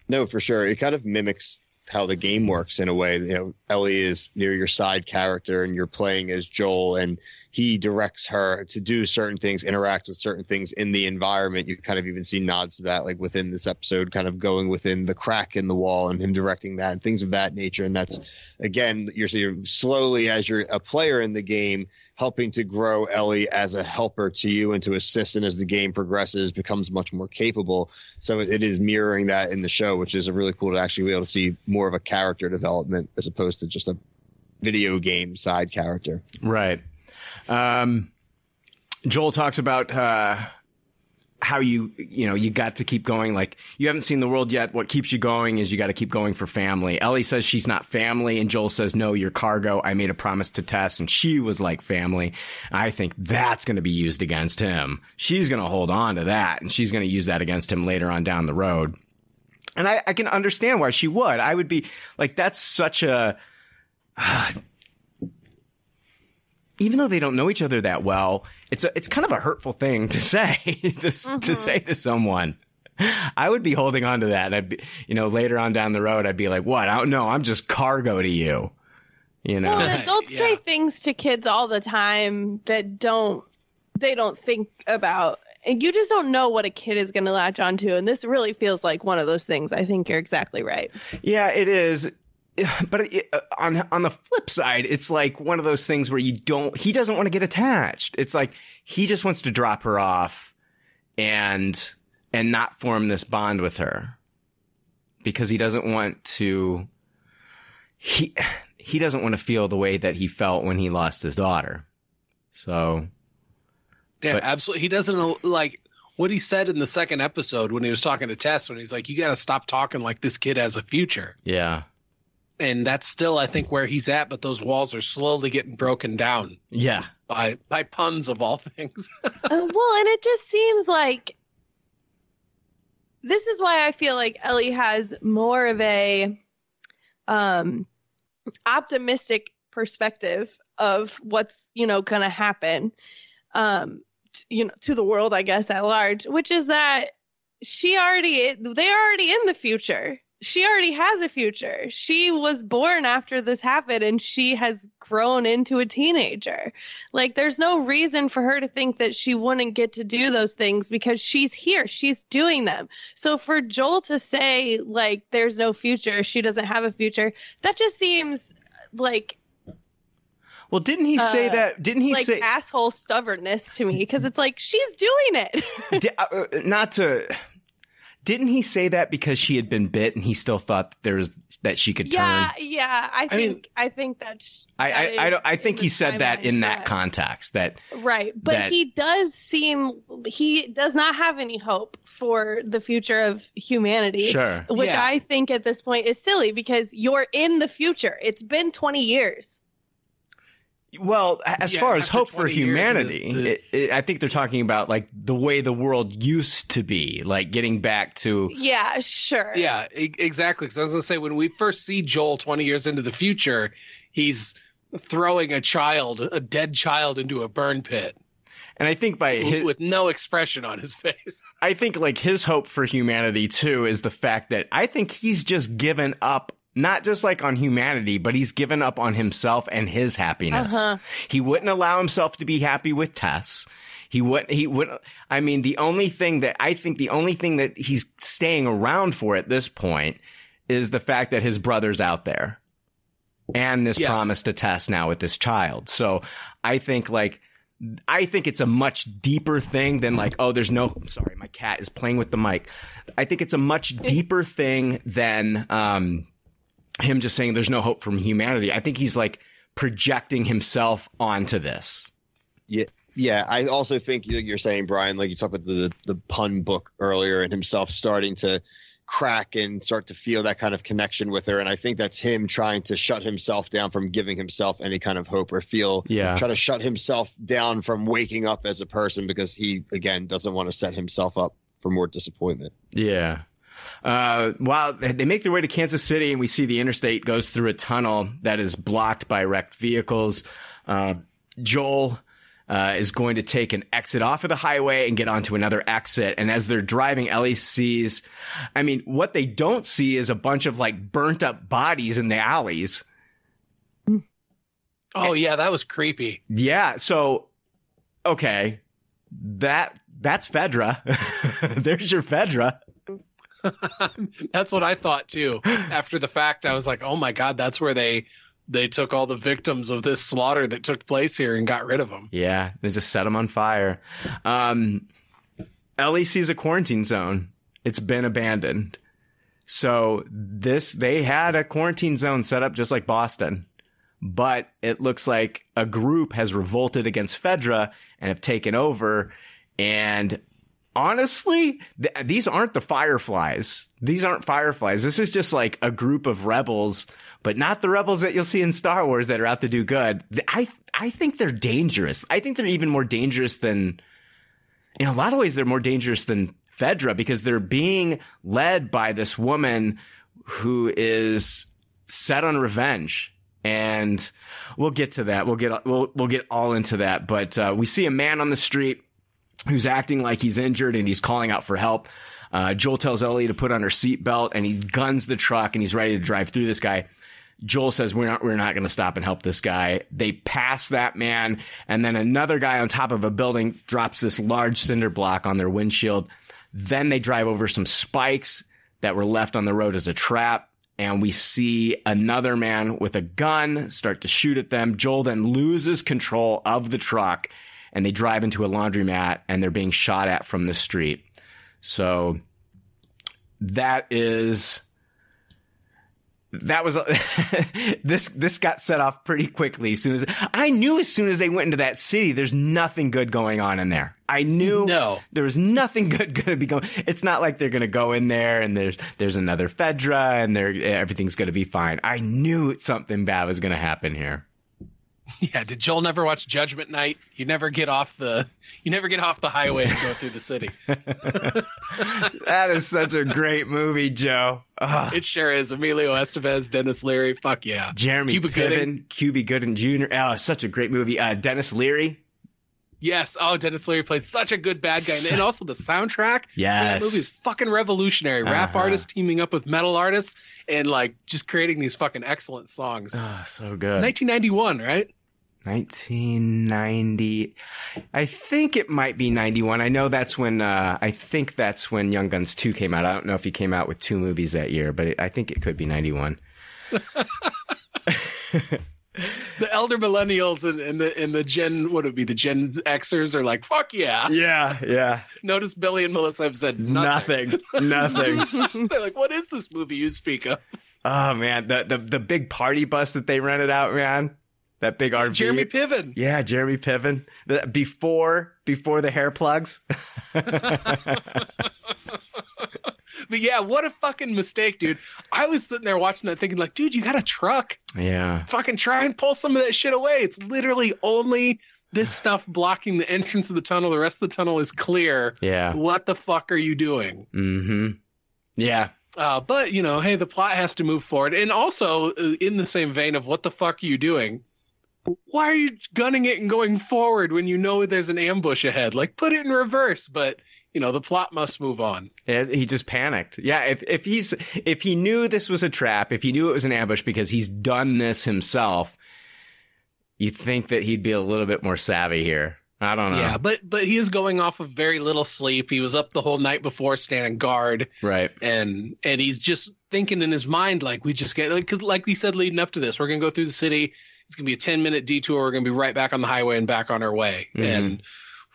No, for sure. It kind of mimics how the game works in a way. You know, Ellie is near your side character and you're playing as Joel and he directs her to do certain things, interact with certain things in the environment. You kind of even see nods to that, like within this episode, kind of going within the crack in the wall and him directing that and things of that nature. And that's, again, you're, you're slowly, as you're a player in the game, helping to grow Ellie as a helper to you and to assist. And as the game progresses, becomes much more capable. So it it is mirroring that in the show, which is really cool to actually be able to see more of a character development as opposed to just a video game side character. Right. Um, Joel talks about uh, how you you know you got to keep going. Like you haven't seen the world yet. What keeps you going is you got to keep going for family. Ellie says she's not family, and Joel says no, you're cargo. I made a promise to Tess, and she was like family. I think that's going to be used against him. She's going to hold on to that, and she's going to use that against him later on down the road. And I, I can understand why she would. I would be like, that's such a even though they don't know each other that well, it's a, it's kind of a hurtful thing to say to, to mm-hmm. say to someone. I would be holding on to that. And I'd be, you know, later on down the road, I'd be like, what? I don't know. I'm just cargo to you. You know? Well, and adults Yeah. say things to kids all the time that don't they don't think about. And you just don't know what a kid is going to latch onto. And this really feels like one of those things. I think you're exactly right. Yeah, it is. But it, uh, on on the flip side, it's like one of those things where you don't. He doesn't want to get attached. It's like he just wants to drop her off, and and not form this bond with her because he doesn't want to. He he doesn't want to feel the way that he felt when he lost his daughter. So Yeah, But- absolutely. He doesn't like what he said in the second episode when he was talking to Tess when he's like, "You got to stop talking like this kid has a future." yeah, And that's still, I think, where he's at. But those walls are slowly getting broken down yeah, by by puns of all things. Uh, well, and it just seems like this is why I feel like Ellie has more of a um optimistic perspective of what's, you know, going to happen um t- you know to the world I guess at large, which is that she already they're already in the future. She already has a future. She was born after this happened and she has grown into a teenager. Like there's no reason for her to think that she wouldn't get to do those things because she's here. She's doing them. So for Joel to say like there's no future, she doesn't have a future, that just seems like Well, didn't he say Uh, that? Didn't he like say asshole stubbornness to me because it's like she's doing it. Uh, not to? Didn't he say that because she had been bit and he still thought that there was that she could yeah, turn? yeah. I I mean- think I think that's I that I, I, is don't, I think he said that in that yeah. context. That right. But that- he does seem he does not have any hope for the future of humanity. sure, Which Yeah. I think at this point is silly because you're in the future. It's been 20 years. Well, as Yeah, far as hope for humanity, the- the- it, it, I think they're talking about like the way the world used to be, like getting back to. Yeah, sure. Yeah, e- exactly. Because I was gonna say when we first see Joel twenty years into the future, he's throwing a child, a dead child, into a burn pit And I think by his, with no expression on his face. I think like his hope for humanity too is the fact that I think he's just given up. Not just like on humanity, but he's given up on himself and his happiness. Uh-huh. He wouldn't allow himself to be happy with Tess. He would he would I mean the only thing that I think the only thing that he's staying around for at this point is the fact that his brother's out there. And this Yes. promise to Tess now with this child. So I think like I think it's a much deeper thing than like, oh, there's no sorry, my cat is playing with the mic. I think it's a much deeper thing than um him just saying there's no hope from humanity. I think he's like projecting himself onto this. Yeah, Yeah, I also think you- you're saying, Brian, like you talked about the the pun book earlier, and himself starting to crack and start to feel that kind of connection with her, and I think that's him trying to shut himself down from giving himself any kind of hope or feel Yeah. try to shut himself down from waking up as a person because he again doesn't want to set himself up for more disappointment. Yeah. Uh, while they make their way to Kansas City and we see the interstate goes through a tunnel that is blocked by wrecked vehicles, uh, Joel uh, is going to take an exit off of the highway and get onto another exit. And as they're driving, Ellie sees, I mean, what they don't see is a bunch of like burnt up bodies in the alleys. Oh yeah, that was creepy. Yeah. So, okay. That, that's Fedra. There's your Fedra. that's what I thought too. After the fact, I was like, oh my god, that's where they they took all the victims of this slaughter that took place here and got rid of them. Yeah, they just set them on fire. Um, sees a quarantine zone. It's been abandoned. So this, they had a quarantine zone set up just like Boston, but it looks like a group has revolted against Fedra and have taken over. And honestly, th- these aren't the Fireflies. These aren't Fireflies. This is just like a group of rebels, but not the rebels that you'll see in Star Wars that are out to do good. I I think they're dangerous. I think they're even more dangerous than in a lot of ways they're more dangerous than Fedra because they're being led by this woman who is set on revenge. And we'll get to that. We'll get we'll we'll get all into that. But uh, we see a man on the street who's acting like he's injured and he's calling out for help. Uh, Joel tells Ellie to put on her seatbelt and he guns the truck and he's ready to drive through this guy. Joel says we're not we're not going to stop and help this guy. They pass that man and then another guy on top of a building drops this large cinder block on their windshield. Then they drive over some spikes that were left on the road as a trap and we see another man with a gun start to shoot at them. Joel then loses control of the truck and they drive into a laundromat and they're being shot at from the street. So that is that was this this got set off pretty quickly as soon as I knew as soon as they went into that city there's nothing good going on in there. I knew No. there was nothing good going to be going. It's not like they're going to go in there and there's there's another Fedra and there everything's going to be fine. I knew something bad was going to happen here. Yeah, did Joel never watch Judgment Night? You never get off the you never get off the highway and go through the city. that is such a great movie, Joe. Ugh. It sure is. Emilio Estevez, Denis Leary. Fuck yeah. Jeremy Cuba Piven, Cuba Gooding Jr. Oh, such a great movie. Uh, Denis Leary. Yes. Oh, Denis Leary plays such a good bad guy, and, and also the soundtrack. Yes. That movie is fucking revolutionary. Rap Uh-huh. artists teaming up with metal artists and like just creating these fucking excellent songs. Oh, so good. 1991, right? 1990. I think it might be 91. I know that's when, uh, I think that's when Young Guns 2 came out. I don't know if he came out with two movies that year, but it, I think it could be 91. The elder millennials and, and the and the Gen what would it be the Gen Xers are like fuck yeah. Yeah, yeah. Notice Billy and Melissa have said nothing. Nothing. Nothing. They're like, what is this movie you speak of? oh man, the, the the big party bus that they rented out, man. That big RV. Jeremy Piven. Yeah, Jeremy Piven. The, before before the hair plugs. But yeah, what a fucking mistake, dude. I was sitting there watching that thinking like, dude, you got a truck. yeah. Fucking try and pull some of that shit away. It's literally only this stuff blocking the entrance of the tunnel. The rest of the tunnel is clear. Yeah. What the fuck are you doing? Mm-hmm. Yeah. Uh, but you know, hey, the plot has to move forward, and also uh, in the same vein of what the fuck are you doing? Why are you gunning it and going forward when you know there's an ambush ahead? Like, put it in reverse. But you know, the plot must move on. Yeah, he just panicked. Yeah, if if he's if he knew this was a trap, if he knew it was an ambush because he's done this himself, you'd think that he'd be a little bit more savvy here. I don't know. Yeah, but but he is going off of very little sleep. He was up the whole night before standing guard, Right. and and he's just thinking in his mind like we just get like because like he said leading up to this, we're gonna go through the city. It's gonna be a ten minute detour. We're gonna be right back on the highway and back on our way. Mhm. And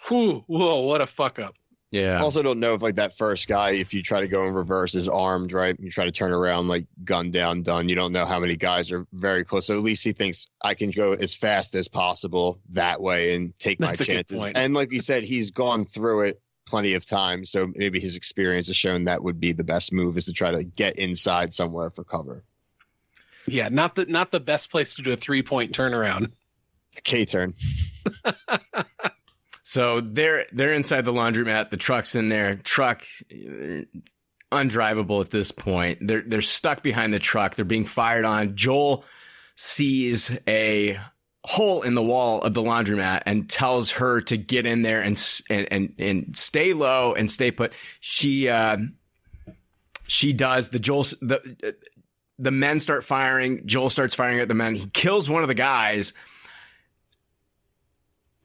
whew, whoa, what a fuck up. Yeah. Also, don't know if like that first guy, if you try to go in reverse, is armed, right? You try to turn around, like gun down, done. You don't know how many guys are very close. So at least he thinks I can go as fast as possible that way and take That's my a good chances. point. And like you said, he's gone through it plenty of times. So maybe his experience has shown that would be the best move is to try to get inside somewhere for cover. Yeah, not the not the best place to do a three point turnaround. K turn. So they're they're inside the laundromat. The truck's in there. Truck uh, undrivable at this point. They're they're stuck behind the truck. They're being fired on. Joel sees a hole in the wall of the laundromat and tells her to get in there and and and, and stay low and stay put. She uh, she does. The Joel the the men start firing. Joel starts firing at the men. He kills one of the guys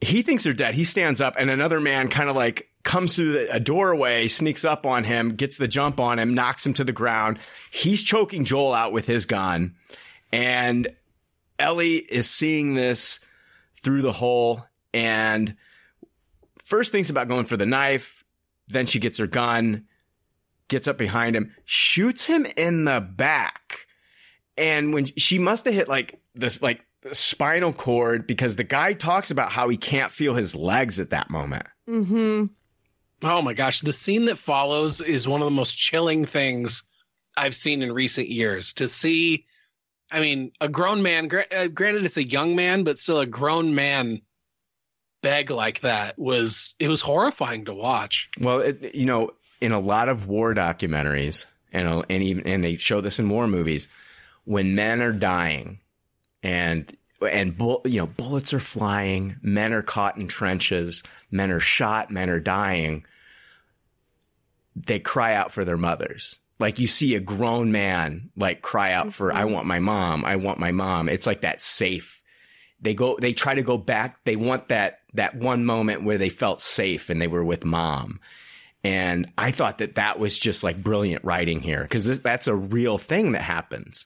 he thinks they're dead. He stands up, and another man kind of like comes through the, a doorway, sneaks up on him, gets the jump on him, knocks him to the ground. He's choking Joel out with his gun, and Ellie is seeing this through the hole. And first thinks about going for the knife, then she gets her gun, gets up behind him, shoots him in the back, and when she must have hit like this, like the spinal cord because the guy talks about how he can't feel his legs at that moment. Mm-hmm. Oh my gosh, the scene that follows is one of the most chilling things I've seen in recent years. To see, I mean, a grown man, gra- uh, granted it's a young man, but still a grown man beg like that was it was horrifying to watch. Well, it, you know, in a lot of war documentaries, and and even and they show this in war movies, when men are dying, and and you know bullets are flying, men are caught in trenches, men are shot, men are dying. They cry out for their mothers. Like you see a grown man like cry out for I want my mom, I want my mom. It's like that safe. They go they try to go back. They want that that one moment where they felt safe and they were with mom. And I thought that that was just like brilliant writing here because that's a real thing that happens.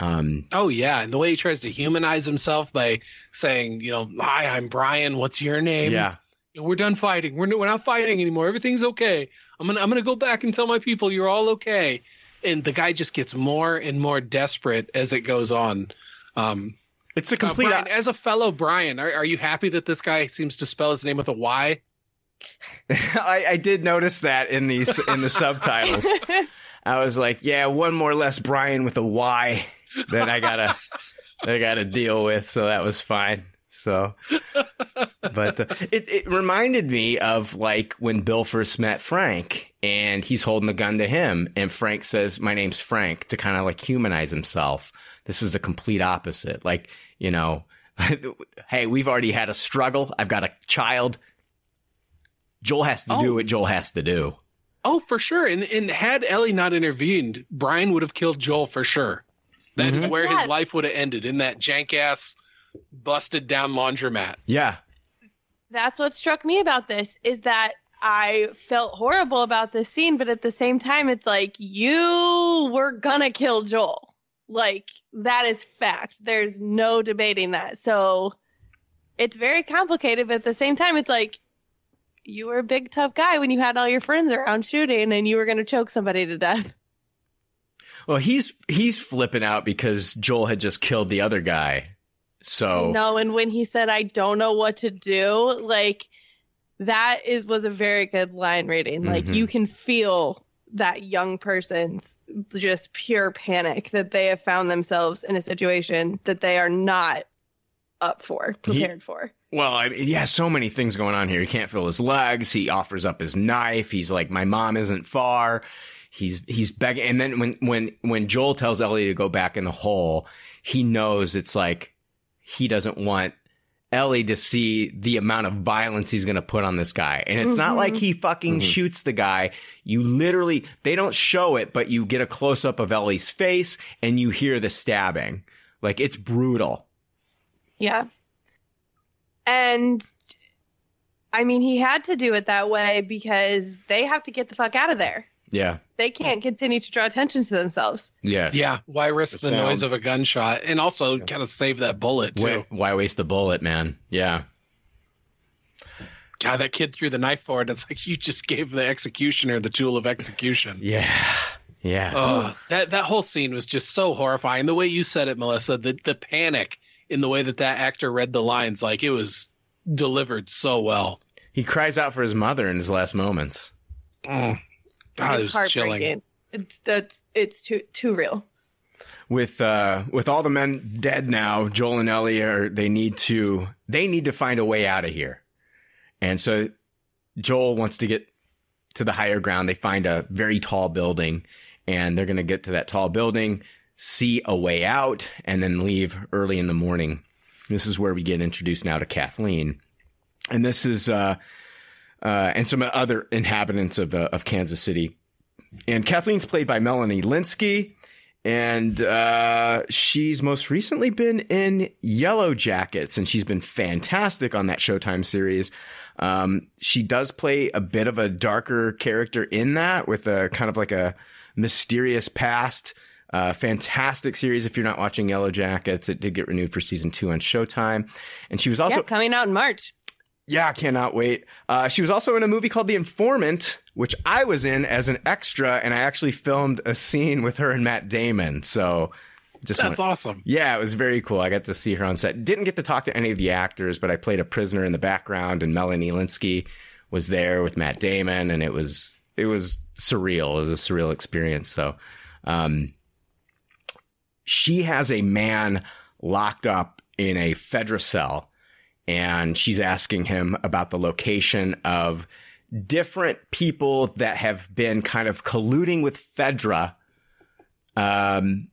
Um, Oh yeah, and the way he tries to humanize himself by saying, you know, "Hi, I'm Brian. What's your name?" yeah, we're done fighting. We're, we're not fighting anymore. Everything's okay. I'm gonna I'm gonna go back and tell my people you're all okay. And the guy just gets more and more desperate as it goes on. Um, it's a uh, complete. Brian, as a fellow Brian, are, are you happy that this guy seems to spell his name with a Y? I, I did notice that in these in the subtitles. I was like, yeah, one more less Brian with a Y that I gotta that I gotta deal with. So that was fine. So, but uh, it it reminded me of like when Bill first met Frank, and he's holding the gun to him, and Frank says, "My name's Frank," to kind of like humanize himself. This is the complete opposite. Like you know, hey, we've already had a struggle. I've got a child. Joel has to Oh. do what Joel has to do. Oh, for sure. And and had Ellie not intervened, Brian would have killed Joel for sure. That is Mhm. where Yeah. his life would have ended in that jank ass, busted down laundromat. Yeah. That's what struck me about this is that I felt horrible about this scene, but at the same time, it's like you were gonna kill Joel. Like that is fact. There's no debating that. So it's very complicated, but at the same time, it's like you were a big tough guy when you had all your friends around shooting and you were gonna choke somebody to death. Well, he's he's flipping out because Joel had just killed the other guy. So No, and when he said, "I don't know what to do," like that is was a very good line reading. Like Mhm. you can feel that young person's just pure panic that they have found themselves in a situation that they are not up for, He- prepared for. Well, I mean, yeah, so many things going on here. He can't feel his legs. He offers up his knife. He's like, "My mom isn't far." He's he's begging, and then when when when Joel tells Ellie to go back in the hole, he knows it's like he doesn't want Ellie to see the amount of violence he's going to put on this guy. And it's not Mhm. like he fucking Mhm. shoots the guy. You literally they don't show it, but you get a close up of Ellie's face and you hear the stabbing. Like it's brutal. Yeah. And I mean, he had to do it that way because they have to get the fuck out of there. Yeah. They can't continue to draw attention to themselves. Yes. Yeah, why risk The the, noise of a gunshot and also kind of save that bullet too? Why, why waste the bullet, man? Yeah. God, that kid threw the knife forward. It's like you just gave the executioner the tool of execution. Yeah. Yeah. Oh, that that whole scene was just so horrifying. The way you said it, Melissa, the the panic in the way that that actor read the lines, like it was delivered so well. He cries out for his mother in his last moments. Mm. God, it was chilling. heartbreaking. It's that's it's too too real. With uh with all the men dead now, Joel and Ellie are they need to they need to find a way out of here. And so Joel wants to get to the higher ground. They find a very tall building and they're going to get to that tall building, see a way out and then leave early in the morning. This is where we get introduced now to Kathleen. And this is uh uh, and some other inhabitants of uh, of Kansas City. And Kathleen's played by Melanie Lynskey, and uh, she's most recently been in Yellow Jackets, and she's been fantastic on that Showtime series. Um, she does play a bit of a darker character in that, with a kind of like a mysterious past. Uh, fantastic series. If you're not watching Yellow Jackets, it did get renewed for season two on Showtime, and she was also yeah, coming out in March. yeah, I cannot wait. Uh, she was also in a movie called The Informant, which I was in as an extra, and I actually filmed a scene with her and Matt Damon. So just That's want- awesome. yeah, it was very cool. I got to see her on set. Didn't get to talk to any of the actors, but I played a prisoner in the background, and Melanie Lynskey was there with Matt Damon, and it was it was surreal. It was a surreal experience. So, um, she has a man locked up in a Fedra cell, and she's asking him about the location of different people that have been kind of colluding with Fedra. Um,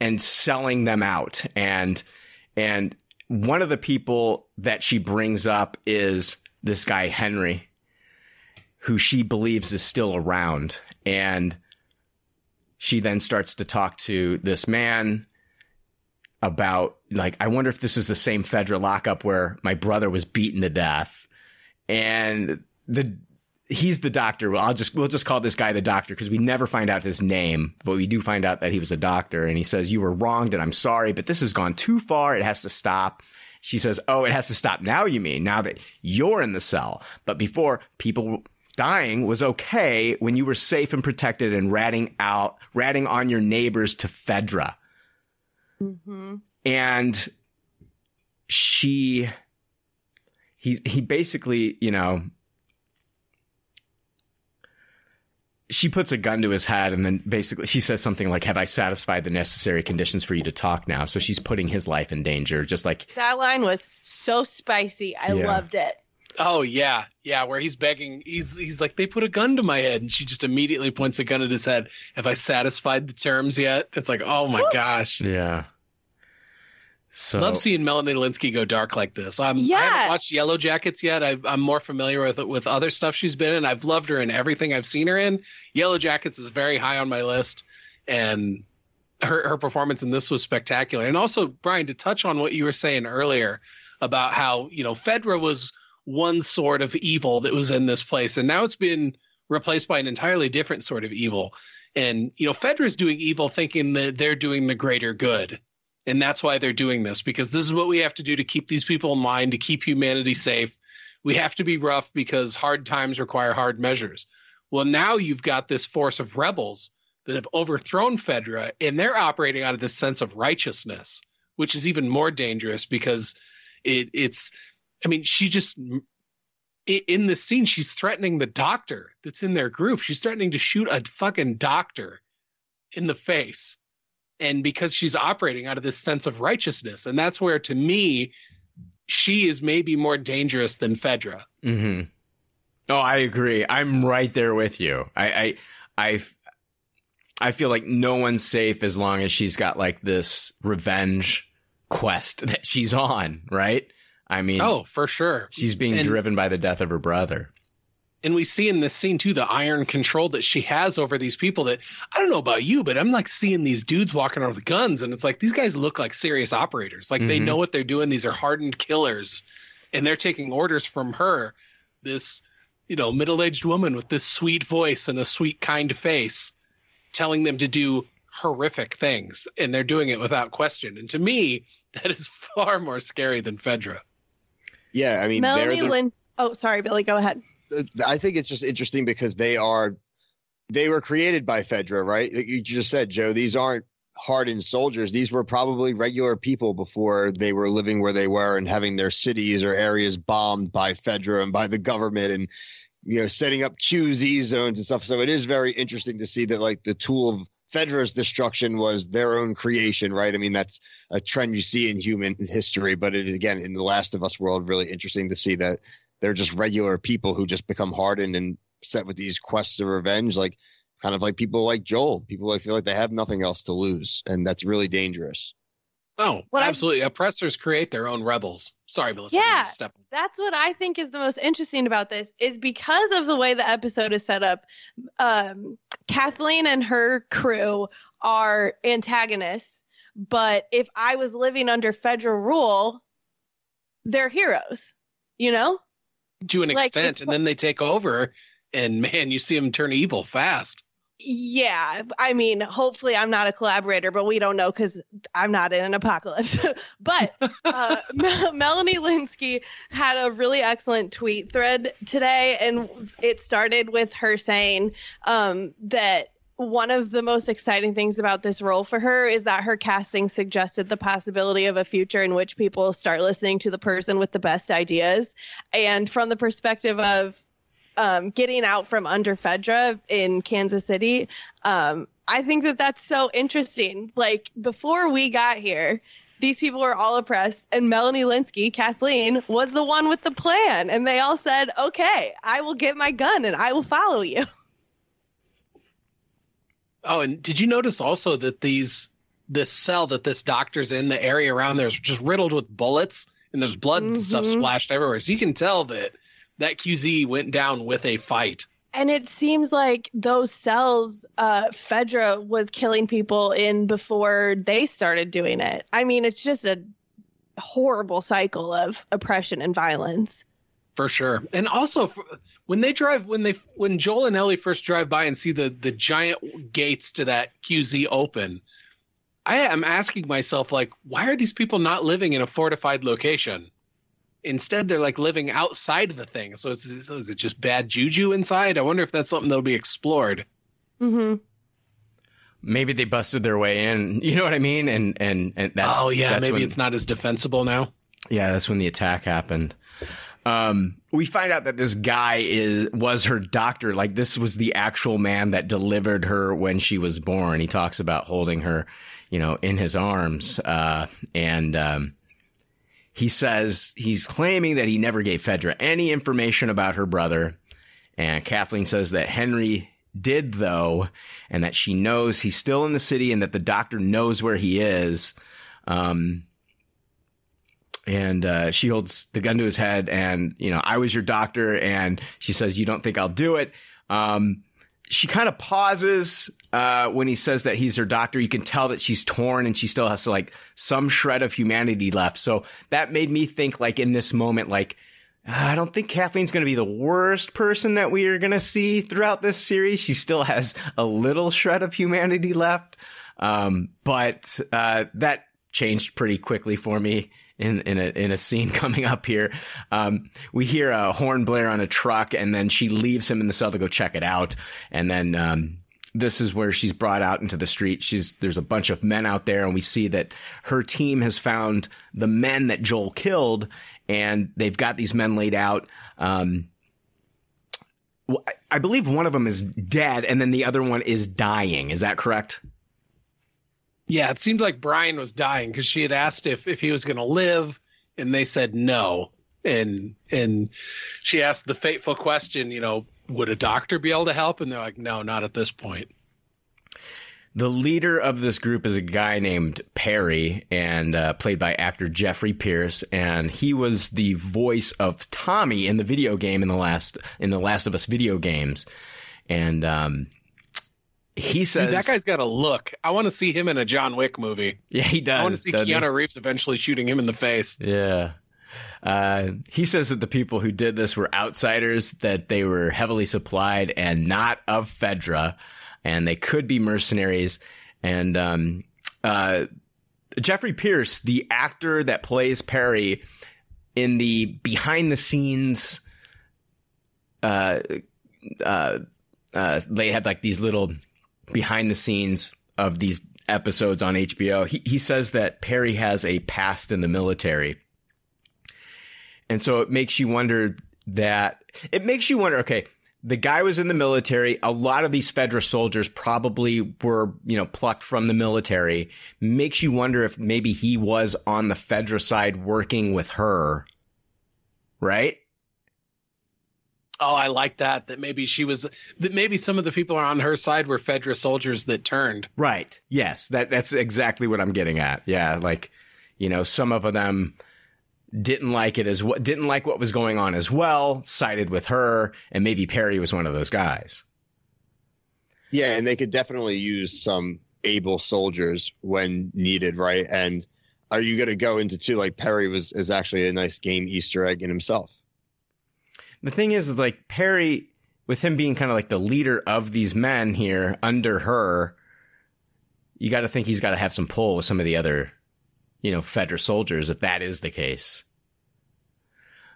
and selling them out and and one of the people that she brings up is this guy Henry who she believes is still around and she then starts to talk to this man about like I wonder if this is the same federal lockup where my brother was beaten to death and the he's the doctor. Well, I'll just we'll just call this guy the doctor because we never find out his name, but we do find out that he was a doctor. And he says, "You were wronged, and I'm sorry, but this has gone too far. It has to stop." She says, "Oh, it has to stop now. You mean now that you're in the cell? But before people." Dying was okay when you were safe and protected and ratting out, ratting on your neighbors to Fedra. Mm-hmm. And she, he, he basically, you know, she puts a gun to his head and then basically she says something like, Have I satisfied the necessary conditions for you to talk now? So she's putting his life in danger, just like, That line was so spicy. I Yeah. loved it. Oh yeah, yeah. Where he's begging, he's he's like, they put a gun to my head, and she just immediately points a gun at his head. Have I satisfied the terms yet? It's like, oh my gosh. yeah. So Love seeing Melanie Lynskey go dark like this. I'm, I haven't watched Yellow Jackets yet. i I'm more familiar with with other stuff she's been in. I've loved her in everything I've seen her in. Yellow Jackets is very high on my list, and her her performance in this was spectacular. And also, Brian, to touch on what you were saying earlier about how you know Fedra was one sort of evil that was in this place, and now it's been replaced by an entirely different sort of evil. And you know, Fedra's doing evil, thinking that they're doing the greater good. And that's why they're doing this because this is what we have to do to keep these people in line to keep humanity safe. We have to be rough because hard times require hard measures. Well now you've got this force of rebels that have overthrown fedra and they're operating out of this sense of righteousness which is even more dangerous because it, it's i mean she just in this scene she's threatening the doctor that's in their group she's threatening to shoot a fucking doctor in the face and because she's operating out of this sense of righteousness and that's where to me she is maybe more dangerous than fedra hmm Oh, I agree. I'm right there with you. I, I, I, I feel like no one's safe as long as she's got like this revenge quest that she's on, right? I mean, oh for sure. she's being and- driven by the death of her brother. and we see in this scene too the iron control that she has over these people that i don't know about you but i'm like seeing these dudes walking around with guns and it's like these guys look like serious operators. Like they Mhm. know what they're doing. These are hardened killers and they're taking orders from her this you know middle-aged woman with this sweet voice and a sweet kind face telling them to do horrific things and they're doing it without question. And to me that is far more scary than fedra Yeah, I mean, Melanie the, Lynn. Oh, sorry, Billy. Go ahead. Uh, I think it's just interesting because they are they were created by Fedra, right? Like you just said, Joe. These aren't hardened soldiers. These were probably regular people before they were living where they were and having their cities or areas bombed by Fedra and by the government and you know setting up QZ zones and stuff. So it is very interesting to see that like the tool of Fedra's destruction was their own creation, right? I mean, that's a trend you see in human history, but it is again in the Last of Us world really interesting to see that they're just regular people who just become hardened and set with these quests of revenge, like kind of like people like Joel. People I feel like they have nothing else to lose, and that's really dangerous. oh What I- absolutely oppressors create their own rebels sorry melissa Yeah. step That's what I think is the most interesting about this is because of the way the episode is set up. Um, Kathleen and her crew are antagonists, but if I was living under federal rule, they're heroes. You know? to an Like, extent, and then they take over, and man, you see them turn evil fast. Yeah, I mean, hopefully I'm not a collaborator, but we don't know because I'm not in an apocalypse. but uh, Mel- Melanie Lynskey had a really excellent tweet thread today, and it started with her saying um, that one of the most exciting things about this role for her is that her casting suggested the possibility of a future in which people start listening to the person with the best ideas. And from the perspective of um, getting out from under Fedra in Kansas City, um, I think that that's so interesting. Like before we got here, these people were all oppressed, and Melanie Lynskey, Kathleen, was the one with the plan, and they all said, "Okay, I will get my gun and I will follow you." Oh, and did you notice also that these this cell that this doctor's in, the area around there is just riddled with bullets, and there's blood and stuff splashed everywhere. So you can tell that that QZ went down with a fight. And it seems like those cells, uh, Fedra was killing people in before they started doing it. I mean, it's just a horrible cycle of oppression and violence. For sure, and also when they drive, when they when Joel and Ellie first drive by and see the the giant gates to that QZ open, I am asking myself like, why are these people not living in a fortified location? Instead, they're like living outside of the thing. So is, is it just bad juju inside? I wonder if that's something that'll be explored. hmm Maybe they busted their way in. You know what I mean? And and and that's oh yeah, that's maybe when- it's not as defensible now. Yeah, that's when the attack happened. Um, we find out that this guy is was her doctor. Like this was the actual man that delivered her when she was born. He talks about holding her, you know, in his arms. Uh, and um, he says he's claiming that he never gave Fedra any information about her brother. And Kathleen says that Henry did though, and that she knows he's still in the city and that the doctor knows where he is. Um, and uh, she holds the gun to his head and you know i was your doctor and she says you don't think i'll do it um, she kind of pauses uh, when he says that he's her doctor you can tell that she's torn and she still has like some shred of humanity left so that made me think like in this moment like I don't think Kathleen's going to be the worst person that we are going to see throughout this series. She still has a little shred of humanity left. Um, but, uh, that changed pretty quickly for me in, in a, in a scene coming up here. Um, we hear a horn blare on a truck and then she leaves him in the cell to go check it out. And then, um, this is where she's brought out into the street. She's there's a bunch of men out there, and we see that her team has found the men that Joel killed, and they've got these men laid out. Um, I believe one of them is dead, and then the other one is dying. Is that correct? Yeah, it seemed like Brian was dying because she had asked if if he was going to live, and they said no. And and she asked the fateful question, you know, would a doctor be able to help? And they're like, no, not at this point. The leader of this group is a guy named Perry, and uh, played by actor Jeffrey Pierce, and he was the voice of Tommy in the video game in the last in the Last of Us video games, and um, he says Dude, that guy's got a look. I want to see him in a John Wick movie. Yeah, he does. I want to see Keanu he? Reeves eventually shooting him in the face. Yeah. Uh, he says that the people who did this were outsiders, that they were heavily supplied and not of Fedra and they could be mercenaries. And um, uh, Jeffrey Pierce, the actor that plays Perry in the behind the scenes, uh, uh, uh, they had like these little behind the scenes of these episodes on HBO. He he says that Perry has a past in the military. And so it makes you wonder that it makes you wonder, okay, the guy was in the military. A lot of these Fedra soldiers probably were, you know, plucked from the military. Makes you wonder if maybe he was on the Fedra side working with her. Right? Oh, I like that. That maybe she was. That maybe some of the people on her side were Fedra soldiers that turned. Right. Yes. That that's exactly what I'm getting at. Yeah. Like, you know, some of them didn't like it as what didn't like what was going on as well, sided with her, and maybe Perry was one of those guys. Yeah, and they could definitely use some able soldiers when needed, right? And are you going to go into two like Perry was is actually a nice game Easter egg in himself? The thing is, like Perry, with him being kind of like the leader of these men here under her, you got to think he's got to have some pull with some of the other, you know, Fedra soldiers if that is the case.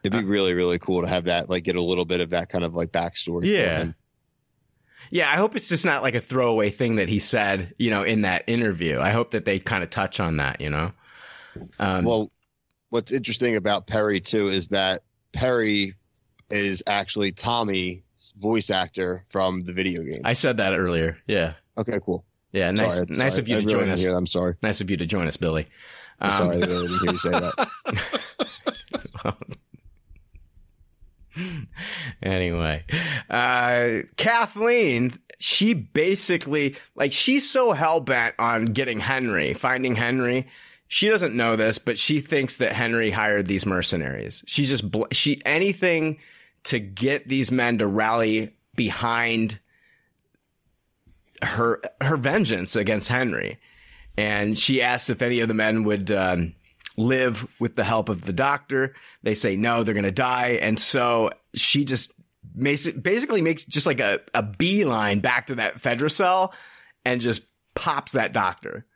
It'd be uh, really, really cool to have that, like, get a little bit of that kind of like backstory. Yeah. Yeah, I hope it's just not like a throwaway thing that he said, you know, in that interview. I hope that they kind of touch on that, you know. Um, well, what's interesting about Perry too is that Perry is actually Tommy's voice actor from the video game. I said that earlier. Yeah. Okay. Cool. Yeah. Nice. Sorry, nice sorry. of you to really join us. I'm sorry. Nice of you to join us, Billy. Um, sorry, I really didn't hear you say that. anyway, uh, Kathleen, she basically, like, she's so hell bent on getting Henry, finding Henry. She doesn't know this, but she thinks that Henry hired these mercenaries. She's just, bl- she, anything to get these men to rally behind her, her vengeance against Henry. And she asks if any of the men would, um, live with the help of the doctor. They say no, they're going to die. And so she just basically makes just like a, a beeline back to that Fedra cell and just pops that doctor.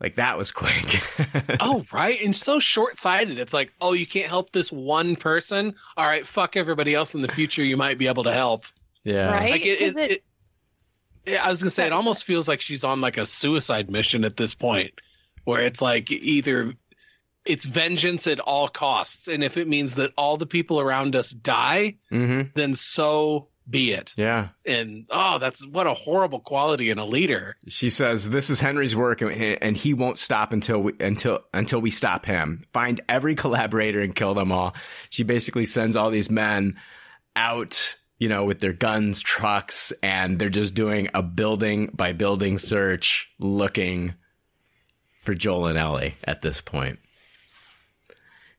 Like that was quick. oh, right. And so short sighted. It's like, oh, you can't help this one person. All right, fuck everybody else in the future you might be able to help. Yeah. Right. Like it, it, it, it, I was going to say, it almost feels like she's on like a suicide mission at this point where it's like either it's vengeance at all costs and if it means that all the people around us die mm-hmm. then so be it. Yeah. And oh that's what a horrible quality in a leader. She says this is henry's work and he won't stop until we until until we stop him. Find every collaborator and kill them all. She basically sends all these men out you know with their guns trucks and they're just doing a building by building search looking for Joel and Ellie at this point.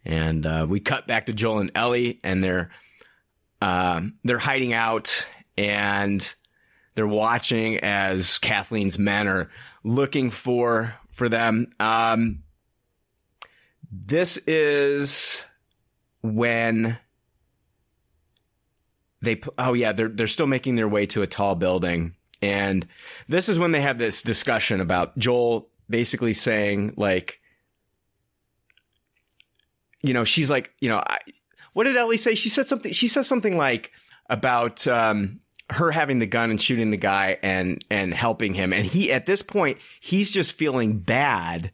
And uh, we cut back to Joel and Ellie, and they're uh, they're hiding out, and they're watching as Kathleen's men are looking for for them. Um, this is when they oh yeah they're they're still making their way to a tall building. And this is when they have this discussion about Joel basically saying like you know she's like you know I, what did Ellie say? She said something she says something like about um her having the gun and shooting the guy and and helping him. And he at this point he's just feeling bad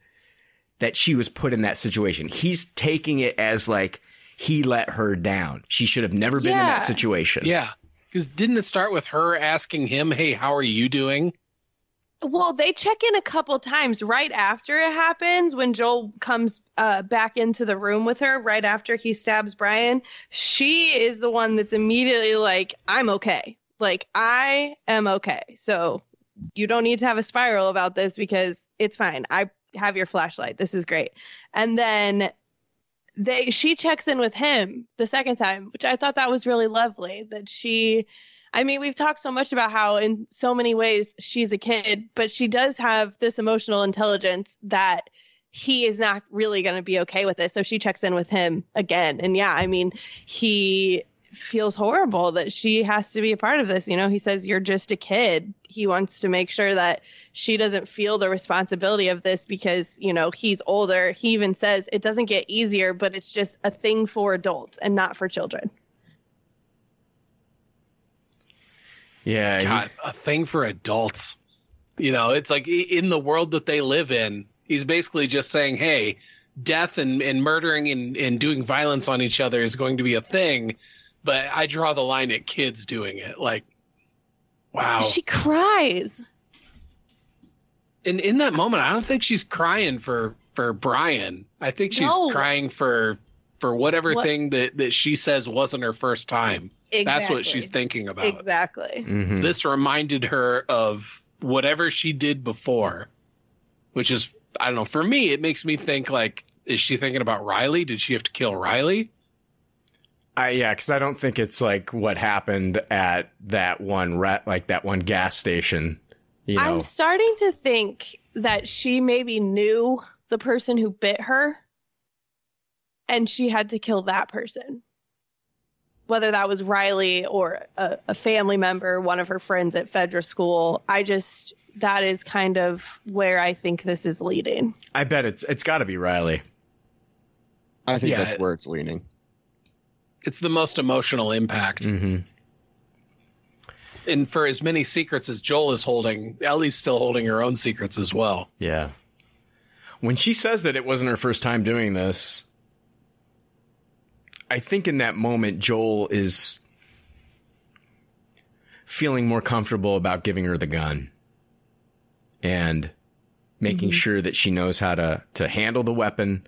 that she was put in that situation. He's taking it as like he let her down she should have never been in that situation Yeah. Because didn't it start with her asking him, "Hey, how are you doing?" Well, they check in a couple times right after it happens when Joel comes uh, back into the room with her right after he stabs Brian. She is the one that's immediately like, I'm okay. Like, I am okay. So you don't need to have a spiral about this because it's fine. I have your flashlight. This is great. And then they she checks in with him the second time, which I thought that was really lovely that she I mean, we've talked so much about how in so many ways she's a kid, but she does have this emotional intelligence that he is not really going to be okay with it. So she checks in with him again. And yeah, I mean, he feels horrible that she has to be a part of this. You know, he says, You're just a kid. He wants to make sure that she doesn't feel the responsibility of this because, you know, he's older. He even says it doesn't get easier, but it's just a thing for adults and not for children. yeah God, a thing for adults. You know, it's like in the world that they live in, he's basically just saying, hey, death and, and murdering and, and doing violence on each other is going to be a thing, but I draw the line at kids doing it. Like, wow. She cries. And in that moment, I don't think she's crying for for Brian. I think she's No. crying for for whatever What- thing that that she says wasn't her first time. That's what she's thinking about. Exactly. Mhm. This reminded her of whatever she did before, which is I don't know. For me, it makes me think like, is she thinking about Riley? Did she have to kill Riley? I yeah, because I don't think it's like what happened at that one re- like that one gas station. You know, I'm starting to think that she maybe knew the person who bit her and she had to kill that person. Whether that was Riley or a, a family member, one of her friends at Fedra school. I just, that is kind of where I think this is leading. I bet it's it's got to be Riley. I think Yeah. that's where it's leaning. It's the most emotional impact. hmm And for as many secrets as Joel is holding, Ellie's still holding her own secrets as well. Yeah. When she says that it wasn't her first time doing this, I think in that moment Joel is feeling more comfortable about giving her the gun and making sure that she knows how to to handle the weapon.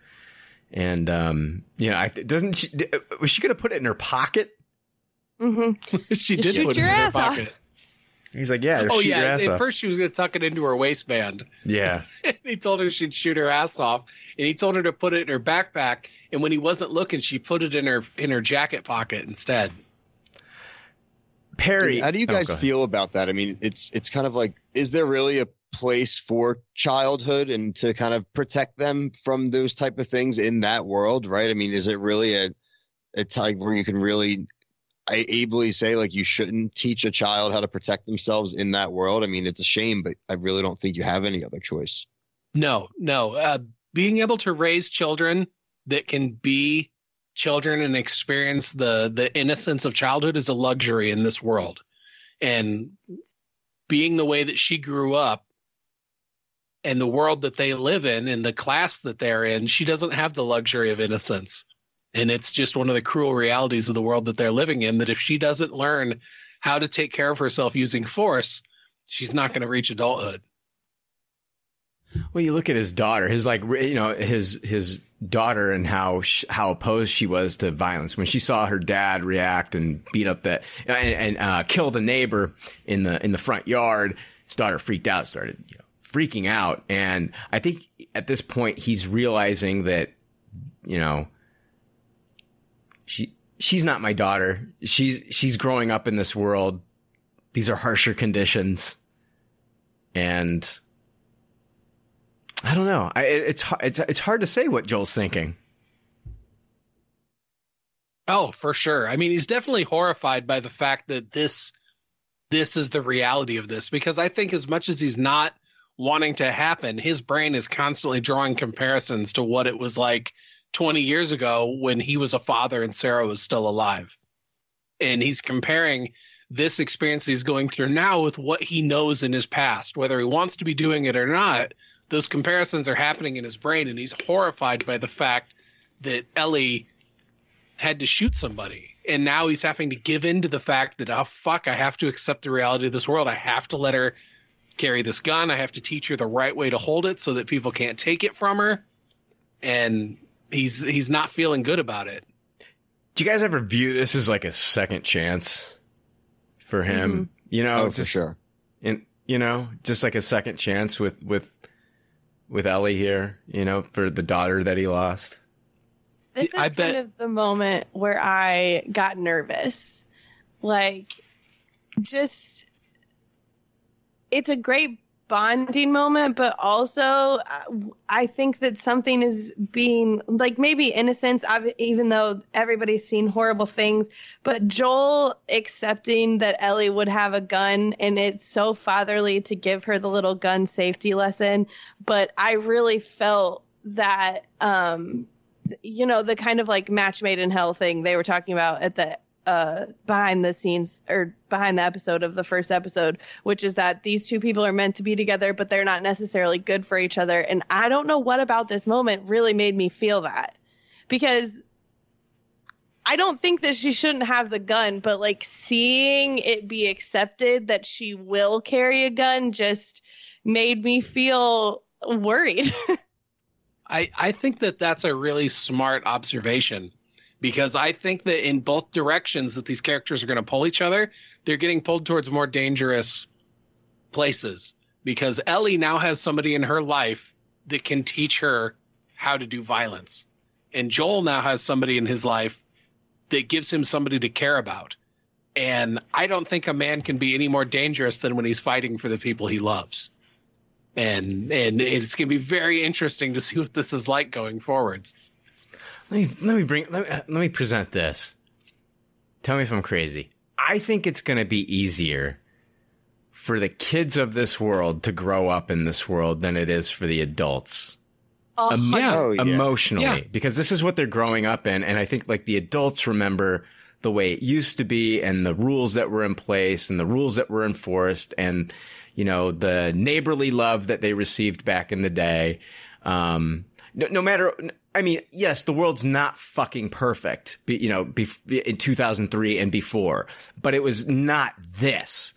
And um, you know, I th- doesn't she, d- was she going to put it in her pocket? Mm-hmm. she did shoot put it in her ass off. pocket. He's like, yeah, Oh yeah, at off. first she was going to tuck it into her waistband. yeah. he told her she'd shoot her ass off, and he told her to put it in her backpack. And when he wasn't looking, she put it in her in her jacket pocket instead. Perry, How do you Oh, guys go ahead. feel about that? I mean, it's it's kind of like, is there really a place for childhood and to kind of protect them from those type of things in that world, right? I mean, is it really a a type where you can really I ably say like you shouldn't teach a child how to protect themselves in that world? I mean, it's a shame, but I really don't think you have any other choice. No, no. Uh, being able to raise children that can be children and experience the the innocence of childhood is a luxury in this world. And being the way that she grew up and the world that they live in and the class that they're in, she doesn't have the luxury of innocence. And it's just one of the cruel realities of the world that they're living in that if she doesn't learn how to take care of herself using force, she's not going to reach adulthood. Well, you look at his daughter, his like, you know, his his daughter, and how how opposed she was to violence when she saw her dad react and beat up that and, and uh, kill the neighbor in the in the front yard. His daughter freaked out, started freaking out, and I think at this point he's realizing that you know she she's not my daughter. She's she's growing up in this world. These are harsher conditions, and I don't know. I, it's it's it's hard to say what Joel's thinking. Oh, for sure. I mean, he's definitely horrified by the fact that this this is the reality of this because I think as much as he's not wanting to happen, his brain is constantly drawing comparisons to what it was like 20 years ago when he was a father and Sarah was still alive. And he's comparing this experience he's going through now with what he knows in his past, whether he wants to be doing it or not. Those comparisons are happening in his brain, and he's horrified by the fact that Ellie had to shoot somebody. And now he's having to give in to the fact that, oh, fuck, I have to accept the reality of this world. I have to let her carry this gun. I have to teach her the right way to hold it so that people can't take it from her. And he's he's not feeling good about it. Do you guys ever view this as like a second chance for him? Mm-hmm. You know, oh, just, for sure. And you know, just like a second chance with with with Ellie here. You know, for the daughter that he lost. This is I bet... kind of the moment where I got nervous. Like, just it's a great bonding moment, but also uh, I think that something is being like maybe innocence, even though everybody's seen horrible things. But Joel accepting that Ellie would have a gun, and it's so fatherly to give her the little gun safety lesson. But I really felt that, um, you know, the kind of like match made in hell thing they were talking about at the uh, behind the scenes or behind the episode of the first episode, which is that these two people are meant to be together, but they're not necessarily good for each other. And I don't know what about this moment really made me feel that because I don't think that she shouldn't have the gun, but like seeing it be accepted that she will carry a gun just made me feel worried. I, I think that that's a really smart observation because I think that in both directions that these characters are going to pull each other, they're getting pulled towards more dangerous places because Ellie now has somebody in her life that can teach her how to do violence. And Joel now has somebody in his life that gives him somebody to care about. And I don't think a man can be any more dangerous than when he's fighting for the people he loves. And and it's going to be very interesting to see what this is like going forwards. Let me let me bring let me, let me present this. Tell me if I'm crazy. I think it's going to be easier for the kids of this world to grow up in this world than it is for the adults. Oh, em- yeah. Oh, yeah. Emotionally, yeah. because this is what they're growing up in, and I think like the adults remember the way it used to be and the rules that were in place and the rules that were enforced and you know the neighborly love that they received back in the day. Um, no, no matter I mean, yes, the world's not fucking perfect, you know, in 2003 and before, but it was not this.